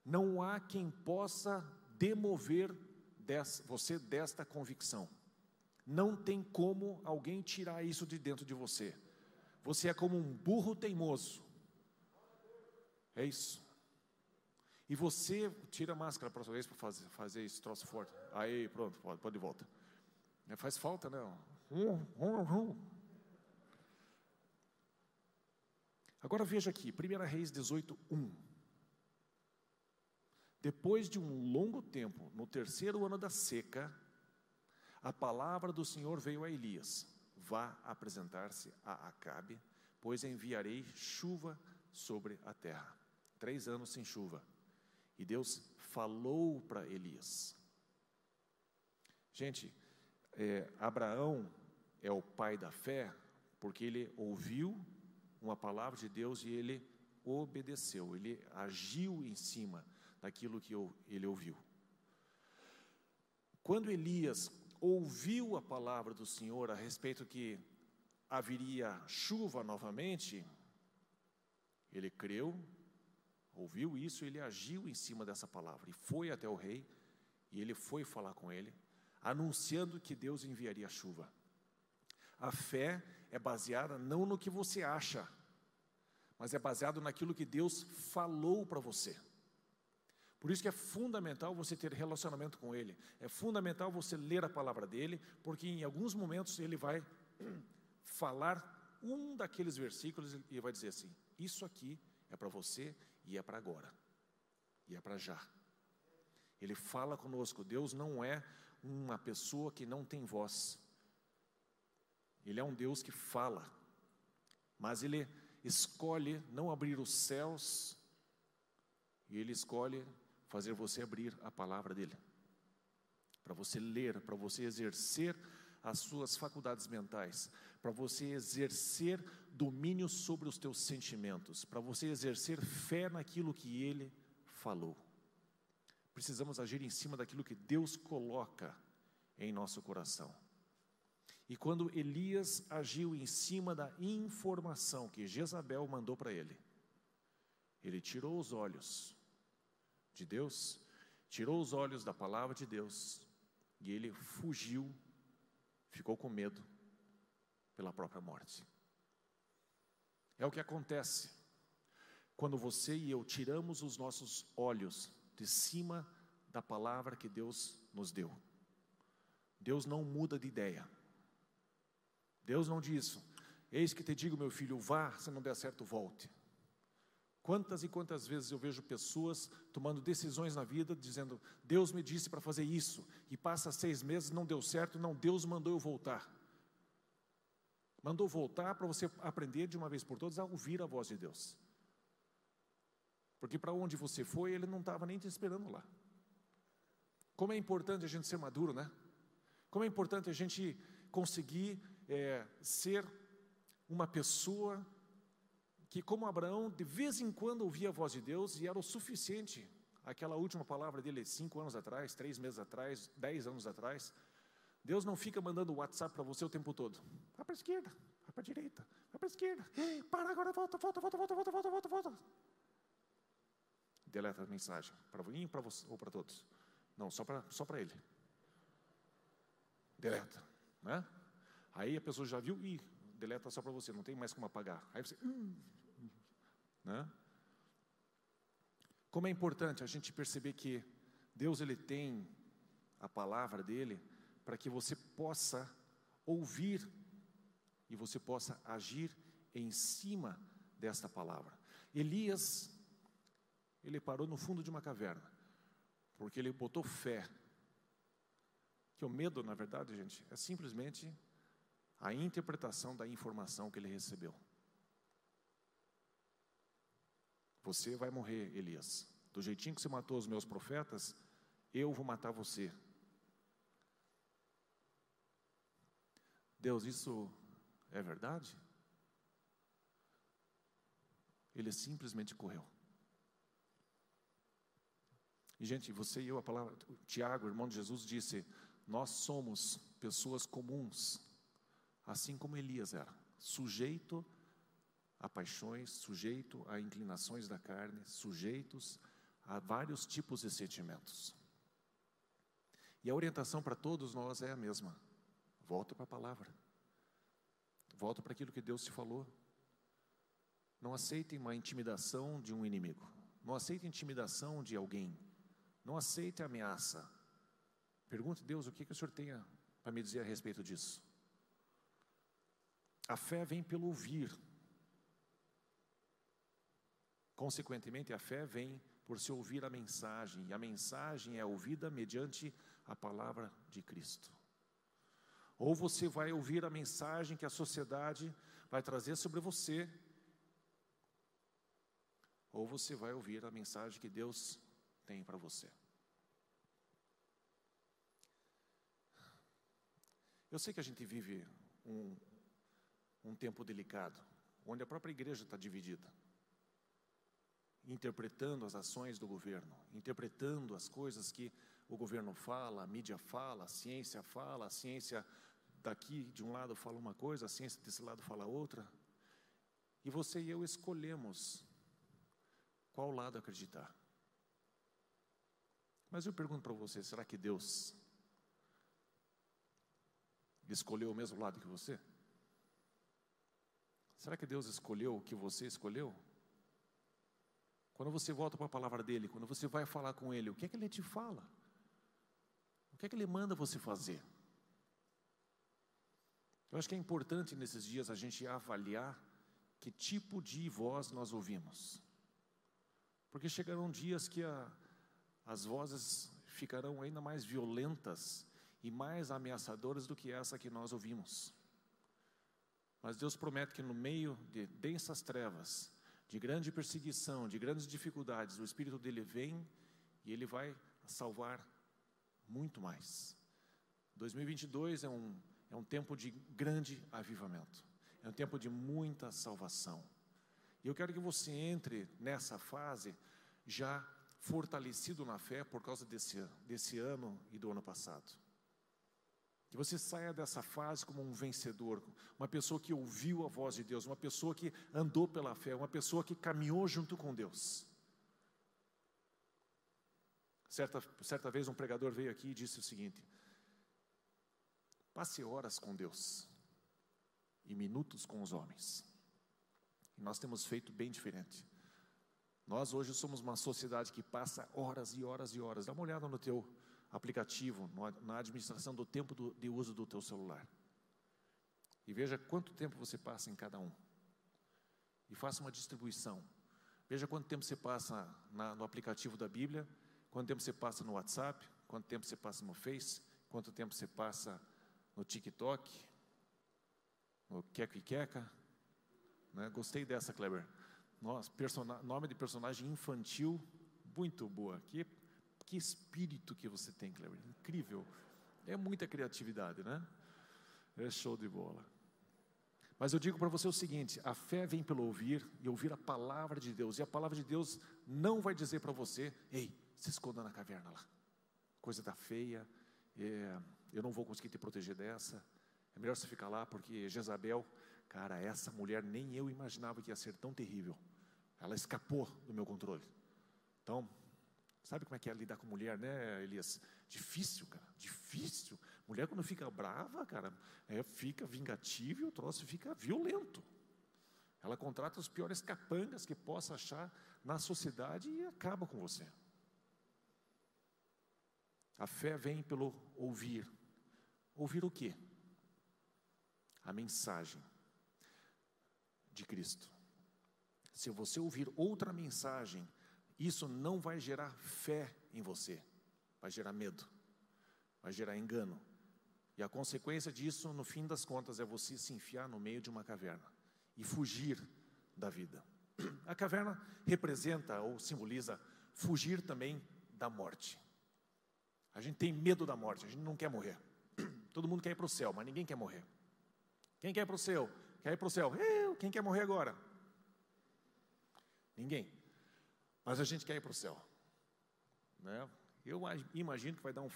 Não há quem possa demover você desta convicção. Não tem como alguém tirar isso de dentro de você. Você é como um burro teimoso. É isso. E você tira a máscara para vez para fazer, fazer esse troço forte. Aí, pronto, pode, pode de volta. É, faz falta, né? Agora veja aqui, 1 Reis 18, 1. Depois de um longo tempo, no terceiro ano da seca, a palavra do Senhor veio a Elias: Vá apresentar-se a Acabe, pois enviarei chuva sobre a terra. Três anos sem chuva. E Deus falou para Elias. Gente, é, Abraão é o pai da fé, porque ele ouviu uma palavra de Deus e ele obedeceu, ele agiu em cima daquilo que ele ouviu. Quando Elias ouviu a palavra do Senhor a respeito que haveria chuva novamente, ele creu, ouviu isso, ele agiu em cima dessa palavra e foi até o rei e ele foi falar com ele, anunciando que Deus enviaria chuva. A fé é baseada não no que você acha, mas é baseado naquilo que Deus falou para você. Por isso que é fundamental você ter relacionamento com Ele, é fundamental você ler a palavra dele, porque em alguns momentos ele vai falar um daqueles versículos e vai dizer assim: Isso aqui é para você e é para agora, e é para já. Ele fala conosco, Deus não é uma pessoa que não tem voz, ele é um Deus que fala, mas Ele escolhe não abrir os céus, e Ele escolhe fazer você abrir a palavra dEle, para você ler, para você exercer as suas faculdades mentais, para você exercer domínio sobre os teus sentimentos, para você exercer fé naquilo que Ele falou. Precisamos agir em cima daquilo que Deus coloca em nosso coração. E quando Elias agiu em cima da informação que Jezabel mandou para ele, ele tirou os olhos de Deus, tirou os olhos da palavra de Deus, E ele fugiu, ficou com medo pela própria morte. É o que acontece quando você e eu tiramos os nossos olhos de cima da palavra que Deus nos deu. Deus não muda de ideia. Deus não diz: Eis que te digo, meu filho, vá, se não der certo, volte. Quantas e quantas vezes eu vejo pessoas tomando decisões na vida, dizendo: Deus me disse para fazer isso, e passa seis meses, não deu certo, não, Deus mandou eu voltar. Mandou voltar para você aprender de uma vez por todas a ouvir a voz de Deus. Porque para onde você foi, Ele não estava nem te esperando lá. Como é importante a gente ser maduro, né? Como é importante a gente conseguir é, ser uma pessoa que, como Abraão, de vez em quando ouvia a voz de Deus e era o suficiente. Aquela última palavra dele, cinco anos atrás, três meses atrás, dez anos atrás. Deus não fica mandando WhatsApp para você o tempo todo. Vai para a esquerda, vai para a direita, vai para a esquerda. Para agora, volta, volta, volta, volta, volta, volta, volta, volta. Deleta a mensagem. Para mim para você ou para todos? Não, só para só para ele. Deleta, né? Aí a pessoa já viu e deleta só para você, não tem mais como apagar. Aí você, hum, né? Como é importante a gente perceber que Deus ele tem a palavra dele para que você possa ouvir e você possa agir em cima desta palavra. Elias ele parou no fundo de uma caverna, porque ele botou fé. Que o medo, na verdade, gente, é simplesmente a interpretação da informação que ele recebeu. Você vai morrer, Elias. Do jeitinho que você matou os meus profetas, eu vou matar você. Deus, isso é verdade? Ele simplesmente correu. E, gente, você e eu, a palavra, Tiago, irmão de Jesus, disse: Nós somos pessoas comuns, assim como Elias era, sujeito a paixões, sujeito a inclinações da carne, sujeitos a vários tipos de sentimentos. E a orientação para todos nós é a mesma: volta para a palavra, volta para aquilo que Deus te falou. Não aceitem uma intimidação de um inimigo, não aceitem intimidação de alguém. Não aceite ameaça. Pergunte Deus o que, que o Senhor tem para me dizer a respeito disso. A fé vem pelo ouvir. Consequentemente, a fé vem por se ouvir a mensagem, e a mensagem é ouvida mediante a palavra de Cristo. Ou você vai ouvir a mensagem que a sociedade vai trazer sobre você, ou você vai ouvir a mensagem que Deus tem para você. Eu sei que a gente vive um, um tempo delicado, onde a própria igreja está dividida, interpretando as ações do governo, interpretando as coisas que o governo fala, a mídia fala, a ciência fala, a ciência daqui de um lado fala uma coisa, a ciência desse lado fala outra. E você e eu escolhemos qual lado acreditar. Mas eu pergunto para você: será que Deus escolheu o mesmo lado que você? Será que Deus escolheu o que você escolheu? Quando você volta para a palavra dele, quando você vai falar com ele, o que é que ele te fala? O que é que ele manda você fazer? Eu acho que é importante nesses dias a gente avaliar que tipo de voz nós ouvimos. Porque chegarão dias que a, as vozes ficarão ainda mais violentas e mais ameaçadoras do que essa que nós ouvimos. Mas Deus promete que no meio de densas trevas, de grande perseguição, de grandes dificuldades, o Espírito dele vem e ele vai salvar muito mais. 2022 é um, é um tempo de grande avivamento, é um tempo de muita salvação. E eu quero que você entre nessa fase já fortalecido na fé por causa desse, desse ano e do ano passado. Que você saia dessa fase como um vencedor, uma pessoa que ouviu a voz de Deus, uma pessoa que andou pela fé, uma pessoa que caminhou junto com Deus. Certa, certa vez um pregador veio aqui e disse o seguinte: Passe horas com Deus e minutos com os homens. E nós temos feito bem diferente. Nós hoje somos uma sociedade que passa horas e horas e horas. Dá uma olhada no teu aplicativo, na administração do tempo de uso do teu celular. E veja quanto tempo você passa em cada um. E faça uma distribuição. Veja quanto tempo você passa na, no aplicativo da Bíblia, quanto tempo você passa no WhatsApp, quanto tempo você passa no Face, quanto tempo você passa no TikTok, no Queco e Queca. Né? Gostei dessa, Kleber. Nossa, nome de personagem infantil, muito boa. Que, que espírito que você tem, Kleber. Incrível. É muita criatividade, né? É show de bola. Mas eu digo para você o seguinte: a fé vem pelo ouvir e ouvir a palavra de Deus. E a palavra de Deus não vai dizer para você, ei, se esconda na caverna lá. Coisa da feia, é, eu não vou conseguir te proteger dessa. É melhor você ficar lá, porque Jezabel, cara, essa mulher nem eu imaginava que ia ser tão terrível. Ela escapou do meu controle. Então, sabe como é que é lidar com mulher, né, Elias? Difícil, cara, difícil. Mulher, quando fica brava, cara, é, fica vingativa e o troço fica violento. Ela contrata os piores capangas que possa achar na sociedade e acaba com você. A fé vem pelo ouvir. Ouvir o quê? A mensagem de Cristo. Se você ouvir outra mensagem, isso não vai gerar fé em você, vai gerar medo, vai gerar engano. E a consequência disso, no fim das contas, é você se enfiar no meio de uma caverna e fugir da vida. A caverna representa ou simboliza fugir também da morte. A gente tem medo da morte, a gente não quer morrer. Todo mundo quer ir para o céu, mas ninguém quer morrer. Quem quer ir para o céu? Quer ir para o céu? Eu. Quem quer morrer agora? Ninguém. Mas a gente quer ir para o céu. Né? Eu imagino que vai dar um,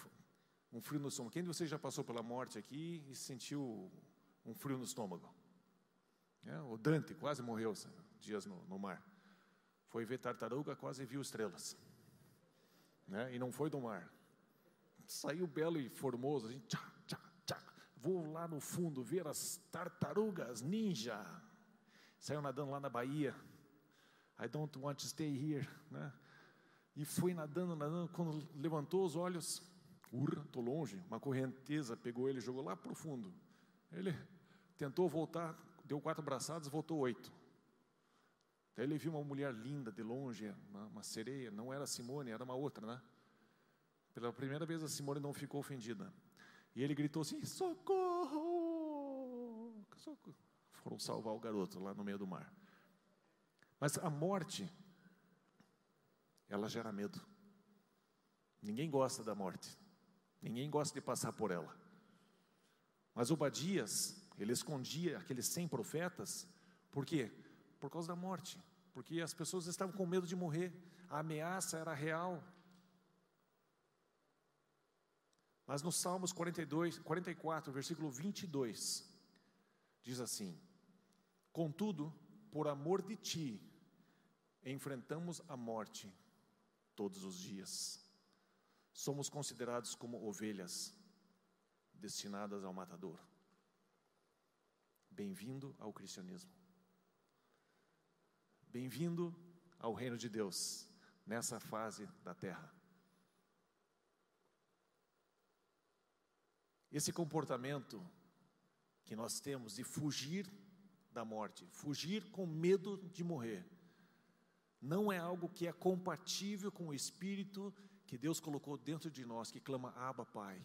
um frio no estômago. Quem de vocês já passou pela morte aqui e sentiu um frio no estômago? É, o Dante quase morreu dias no, no, mar. Foi ver tartaruga, quase viu estrelas. Né? E não foi do mar. Saiu belo e formoso, assim, tchá, tchá, tchá. Vou lá no fundo ver as tartarugas ninja. Saiu nadando lá na Bahia. I don't want to stay here. Né? E foi nadando, nadando. Quando levantou os olhos, urra, estou longe. Uma correnteza pegou ele e jogou lá para o fundo. Ele tentou voltar, deu quatro braçadas, voltou oito. Daí ele viu uma mulher linda de longe, uma, uma sereia. Não era Simone, era uma outra, né? Pela primeira vez a Simone não ficou ofendida. E ele gritou assim: socorro! socorro! Foram salvar o garoto lá no meio do mar. Mas a morte, ela gera medo. Ninguém gosta da morte. Ninguém gosta de passar por ela. Mas Obadias, ele escondia aqueles cem profetas, por quê? Por causa da morte. Porque as pessoas estavam com medo de morrer. A ameaça era real. Mas no Salmos 42, 44, versículo 22, diz assim: Contudo, por amor de ti, enfrentamos a morte todos os dias. Somos considerados como ovelhas destinadas ao matador. Bem-vindo ao cristianismo. Bem-vindo ao reino de Deus nessa fase da terra. Esse comportamento que nós temos de fugir da morte, fugir com medo de morrer, não é algo que é compatível com o espírito que Deus colocou dentro de nós, que clama Abba Pai,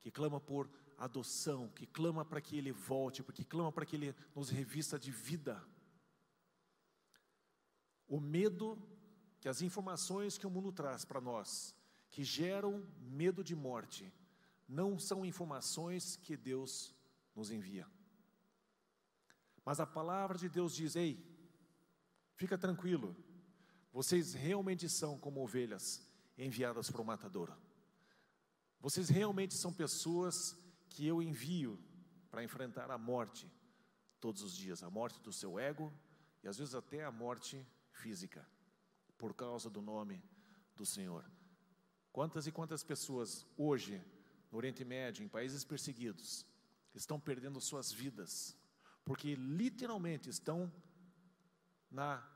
que clama por adoção, que clama para que Ele volte, que clama para que Ele nos revista de vida. O medo que as informações que o mundo traz para nós, que geram medo de morte, não são informações que Deus nos envia. Mas a palavra de Deus diz: ei, fica tranquilo, vocês realmente são como ovelhas enviadas para o matador. Vocês realmente são pessoas que eu envio para enfrentar a morte todos os dias a morte do seu ego e às vezes até a morte física, por causa do nome do Senhor. Quantas e quantas pessoas hoje, no Oriente Médio, em países perseguidos, estão perdendo suas vidas, porque literalmente estão na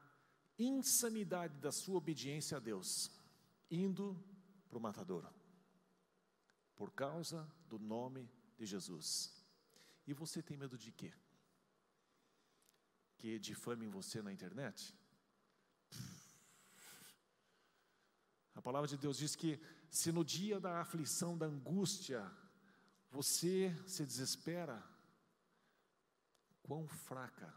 insanidade da sua obediência a Deus, indo para o matadouro, por causa do nome de Jesus. E você tem medo de quê? Que difamem você na internet? A palavra de Deus diz que se no dia da aflição, da angústia, você se desespera, quão fraca,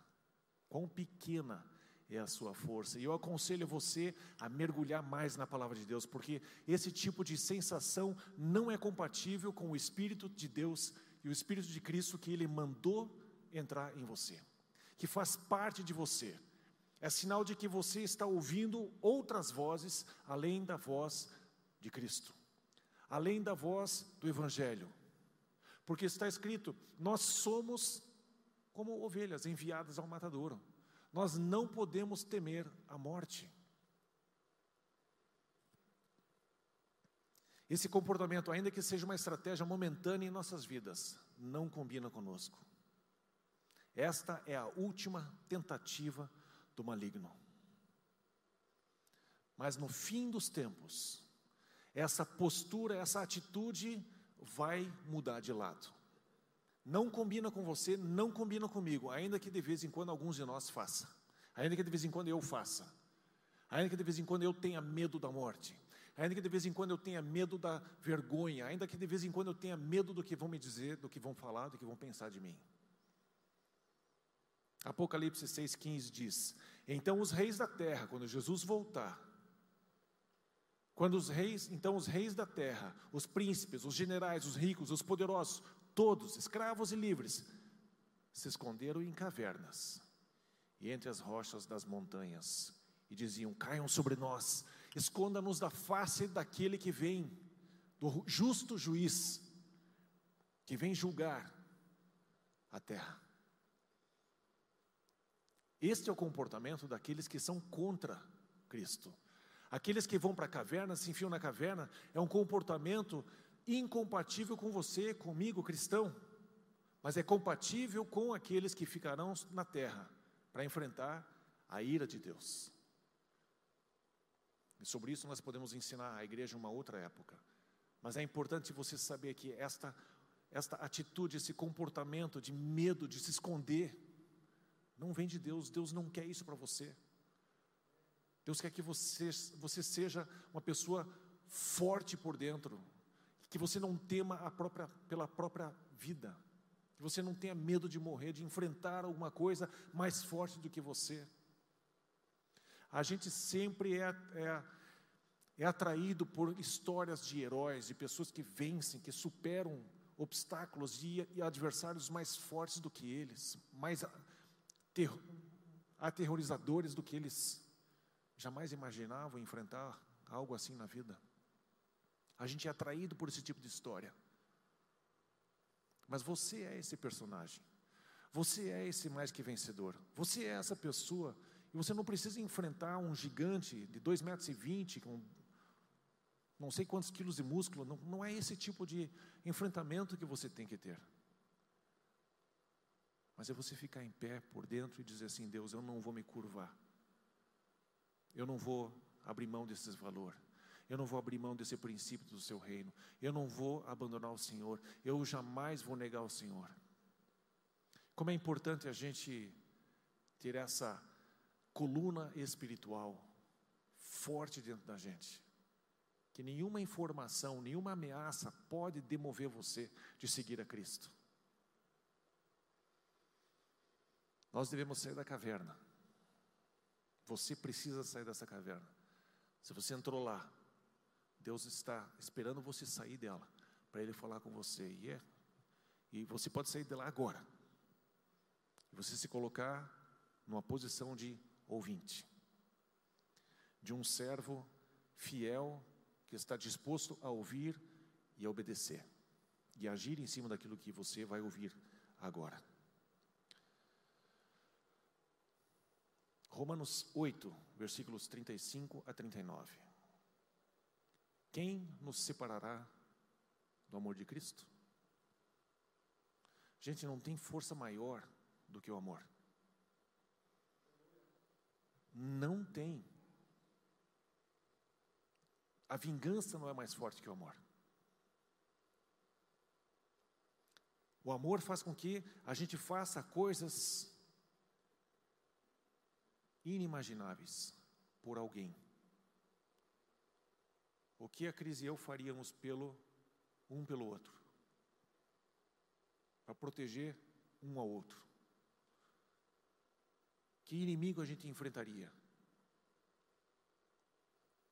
quão pequena é a sua força. E eu aconselho você a mergulhar mais na palavra de Deus, porque esse tipo de sensação não é compatível com o Espírito de Deus e o Espírito de Cristo que Ele mandou entrar em você, que faz parte de você. É sinal de que você está ouvindo outras vozes além da voz de Cristo, além da voz do Evangelho. Porque está escrito: nós somos como ovelhas enviadas ao matadouro. Nós não podemos temer a morte. Esse comportamento, ainda que seja uma estratégia momentânea em nossas vidas, não combina conosco. Esta é a última tentativa do maligno. Mas no fim dos tempos, essa postura, essa atitude vai mudar de lado. Não combina com você, não combina comigo, ainda que de vez em quando alguns de nós faça, ainda que de vez em quando eu faça, ainda que de vez em quando eu tenha medo da morte, ainda que de vez em quando eu tenha medo da vergonha, ainda que de vez em quando eu tenha medo do que vão me dizer, do que vão falar, do que vão pensar de mim. Apocalipse 6,15 diz: Então os reis da terra, quando Jesus voltar, quando os reis, então os reis da terra, os príncipes, os generais, os ricos, os poderosos, todos, escravos e livres, se esconderam em cavernas e entre as rochas das montanhas e diziam: Caiam sobre nós, esconda-nos da face daquele que vem, do justo juiz, que vem julgar a terra. Este é o comportamento daqueles que são contra Cristo. Aqueles que vão para a caverna, se enfiam na caverna, é um comportamento incompatível com você, comigo, cristão, mas é compatível com aqueles que ficarão na terra para enfrentar a ira de Deus. E sobre isso nós podemos ensinar a igreja uma outra época. Mas é importante você saber que esta, esta atitude, esse comportamento de medo, de se esconder, não vem de Deus, Deus não quer isso para você. Deus quer que você, você seja uma pessoa forte por dentro, que você não tema a própria, pela própria vida, que você não tenha medo de morrer, de enfrentar alguma coisa mais forte do que você. A gente sempre é, é, é atraído por histórias de heróis, de pessoas que vencem, que superam obstáculos e, e adversários mais fortes do que eles, mais ter, aterrorizadores do que eles jamais imaginavam enfrentar algo assim na vida. A gente é atraído por esse tipo de história. Mas você é esse personagem. Você é esse mais que vencedor. Você é essa pessoa. E você não precisa enfrentar um gigante de 2,20 metros, e 20, com não sei quantos quilos de músculo. Não, não é esse tipo de enfrentamento que você tem que ter. Mas é você ficar em pé por dentro e dizer assim: Deus, eu não vou me curvar. Eu não vou abrir mão desses valores. Eu não vou abrir mão desse princípio do seu reino. Eu não vou abandonar o Senhor. Eu jamais vou negar o Senhor. Como é importante a gente ter essa coluna espiritual forte dentro da gente. Que nenhuma informação, nenhuma ameaça pode demover você de seguir a Cristo. Nós devemos sair da caverna. Você precisa sair dessa caverna. Se você entrou lá, Deus está esperando você sair dela, para Ele falar com você. E, é, e você pode sair dela agora. E você se colocar numa posição de ouvinte, de um servo fiel que está disposto a ouvir e a obedecer, e agir em cima daquilo que você vai ouvir agora. Romanos 8, versículos 35 a 39. Quem nos separará do amor de Cristo? Gente, não tem força maior do que o amor. Não tem. A vingança não é mais forte que o amor. O amor faz com que a gente faça coisas inimagináveis por alguém. O que a Cris e eu faríamos pelo um pelo outro? Para proteger um ao outro. Que inimigo a gente enfrentaria?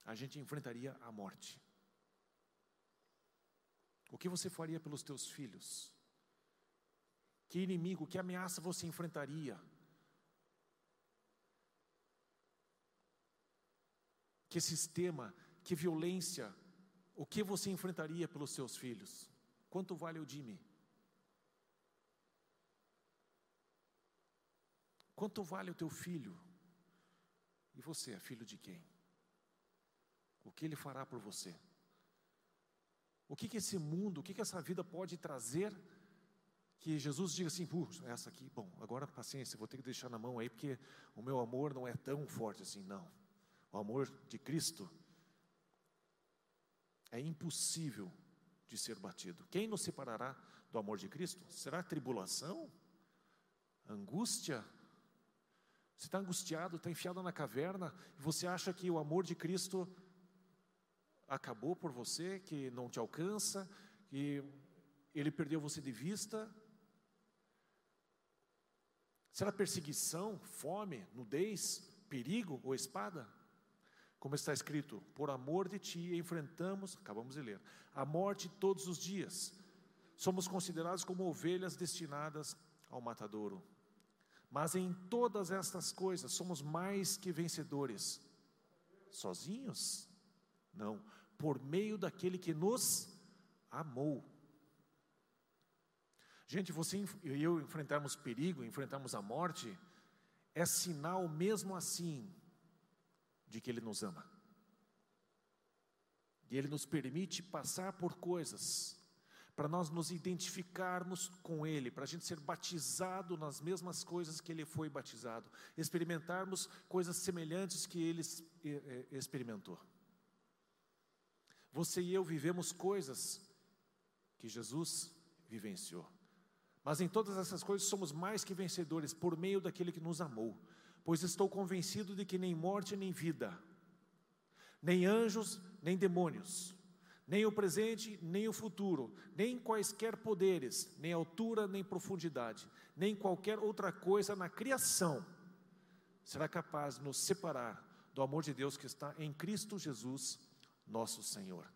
A gente enfrentaria a morte. O que você faria pelos teus filhos? Que inimigo, que ameaça você enfrentaria? Que sistema, que violência, o que você enfrentaria pelos seus filhos? Quanto vale o Jimmy? Quanto vale o teu filho? E você é filho de quem? O que ele fará por você? O que, que esse mundo, o que, que essa vida pode trazer que Jesus diga assim, essa aqui, bom, agora paciência, vou ter que deixar na mão aí, porque o meu amor não é tão forte assim, não. O amor de Cristo é impossível de ser batido. Quem nos separará do amor de Cristo? Será tribulação? Angústia? Você está angustiado, está enfiado na caverna, e você acha que o amor de Cristo acabou por você, que não te alcança, que ele perdeu você de vista, Será perseguição, fome, nudez, perigo ou espada? Como está escrito, por amor de ti enfrentamos, acabamos de ler, a morte todos os dias. Somos considerados como ovelhas destinadas ao matadouro. Mas em todas estas coisas somos mais que vencedores. Sozinhos? Não, por meio daquele que nos amou. Gente, você e eu enfrentarmos perigo, enfrentarmos a morte, é sinal mesmo assim de que Ele nos ama. E Ele nos permite passar por coisas, para nós nos identificarmos com Ele, para a gente ser batizado nas mesmas coisas que Ele foi batizado, experimentarmos coisas semelhantes que Ele experimentou. Você e eu vivemos coisas que Jesus vivenciou. Mas em todas essas coisas somos mais que vencedores por meio daquele que nos amou. Pois estou convencido de que nem morte nem vida, nem anjos nem demônios, nem o presente nem o futuro, nem quaisquer poderes, nem altura nem profundidade, nem qualquer outra coisa na criação será capaz de nos separar do amor de Deus que está em Cristo Jesus, nosso Senhor.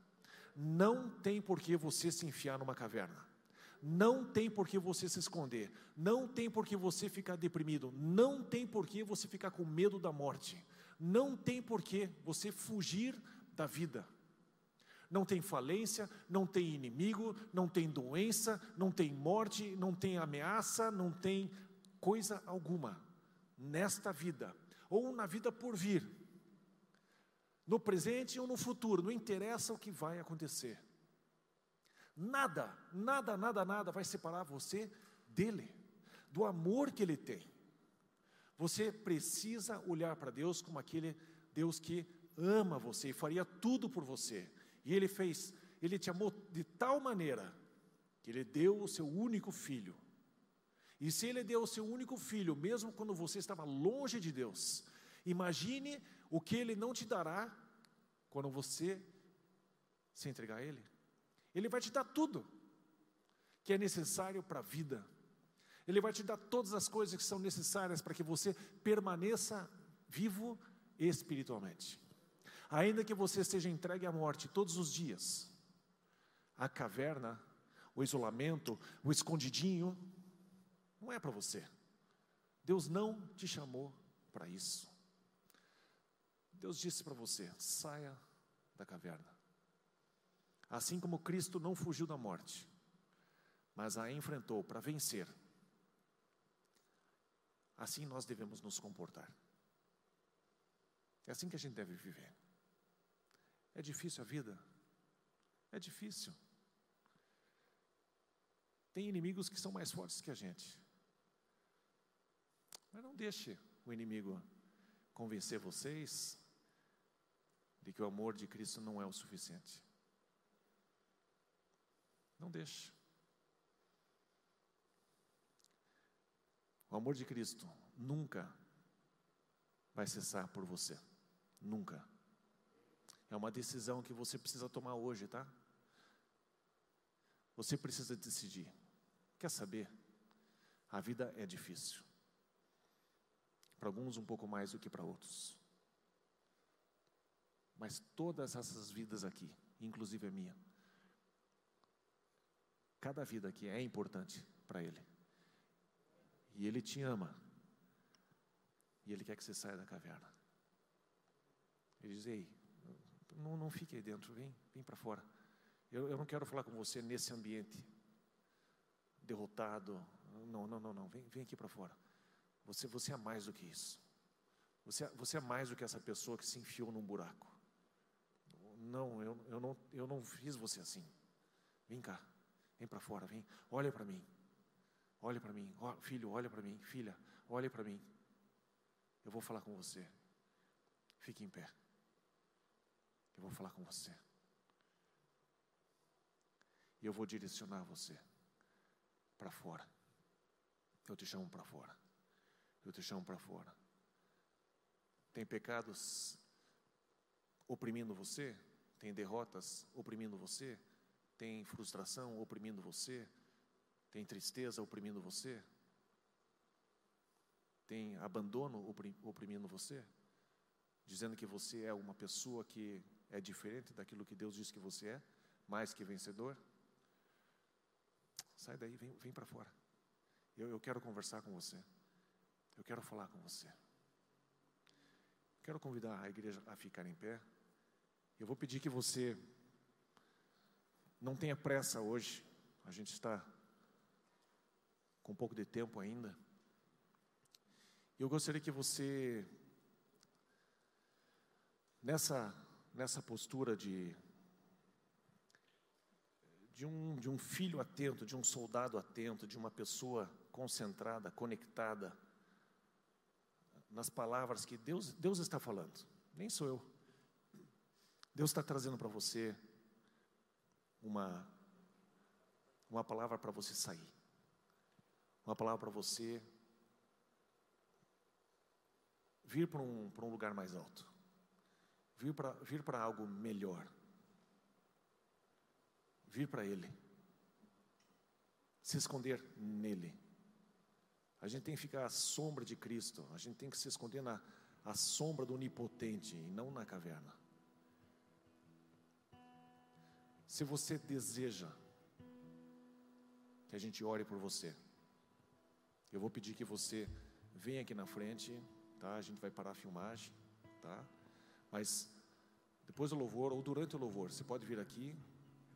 Não tem por que você se enfiar numa caverna. Não tem por que você se esconder, não tem por que você ficar deprimido, não tem por que você ficar com medo da morte, não tem por que você fugir da vida. Não tem falência, não tem inimigo, não tem doença, não tem morte, não tem ameaça, não tem coisa alguma nesta vida ou na vida por vir. No presente ou no futuro, não interessa o que vai acontecer. Nada, nada, nada, nada vai separar você dele, do amor que ele tem. Você precisa olhar para Deus como aquele Deus que ama você e faria tudo por você. E ele fez, ele te amou de tal maneira que ele deu o seu único filho. E se ele deu o seu único filho, mesmo quando você estava longe de Deus, imagine o que ele não te dará quando você se entregar a ele. Ele vai te dar tudo que é necessário para a vida. Ele vai te dar todas as coisas que são necessárias para que você permaneça vivo espiritualmente. Ainda que você esteja entregue à morte todos os dias, a caverna, o isolamento, o escondidinho, não é para você. Deus não te chamou para isso. Deus disse para você: saia da caverna. Assim como Cristo não fugiu da morte, mas a enfrentou para vencer, assim nós devemos nos comportar. É assim que a gente deve viver. É difícil a vida? É difícil. Tem inimigos que são mais fortes que a gente. Mas não deixe o inimigo convencer vocês de que o amor de Cristo não é o suficiente. Não deixe. O amor de Cristo nunca vai cessar por você. Nunca. É uma decisão que você precisa tomar hoje, tá? Você precisa decidir. Quer saber? A vida é difícil. Para alguns, um pouco mais do que para outros. Mas todas essas vidas aqui, inclusive a minha, cada vida aqui é importante para Ele. E Ele te ama. E Ele quer que você saia da caverna. Ele diz: Ei, não, não fique aí dentro, vem, vem para fora. Eu, eu não quero falar com você nesse ambiente derrotado. Não, não, não, não. Vem, vem aqui para fora. Você, você é mais do que isso. Você, você é mais do que essa pessoa que se enfiou num buraco. Não, eu, eu não, eu não fiz você assim. Vem cá, vem para fora, vem. Olha para mim. Olha para mim, oh, filho, olha para mim, filha, olha para mim. Eu vou falar com você. Fique em pé. Eu vou falar com você. E eu vou direcionar você para fora. Eu te chamo para fora. Eu te chamo para fora. Tem pecados oprimindo você? Tem derrotas oprimindo você? Tem frustração oprimindo você? Tem tristeza oprimindo você? Tem abandono oprimindo você? Dizendo que você é uma pessoa que é diferente daquilo que Deus diz que você é, mais que vencedor? Sai daí, vem, vem para fora. Eu, eu quero conversar com você. Eu quero falar com você. Quero convidar a igreja a ficar em pé. Eu vou pedir que você não tenha pressa hoje. A gente está com um pouco de tempo ainda. Eu gostaria que você, nessa, nessa postura de, de, um, de um filho atento, de um soldado atento, de uma pessoa concentrada, conectada, nas palavras que Deus, Deus está falando, nem sou eu. Deus está trazendo para você uma, uma palavra para você sair. Uma palavra para você vir para um, para um lugar mais alto, vir para vir para algo melhor, vir para Ele, se esconder nele. A gente tem que ficar à sombra de Cristo, a gente tem que se esconder na à sombra do Onipotente e não na caverna. Se você deseja que a gente ore por você, eu vou pedir que você venha aqui na frente, tá? A gente vai parar a filmagem, tá? Mas depois do louvor ou durante o louvor, você pode vir aqui.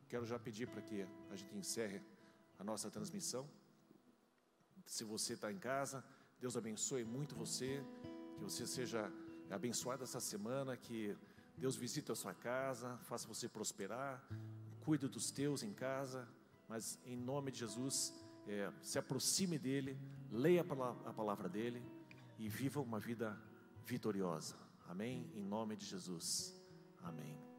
Quero já pedir para que a gente encerre a nossa transmissão. Se você está em casa, Deus abençoe muito você, que você seja abençoado essa semana, que Deus visite a sua casa, faça você prosperar, cuide dos teus em casa, mas em nome de Jesus, é, se aproxime dele, leia a palavra dele e viva uma vida vitoriosa. Amém? Em nome de Jesus. Amém.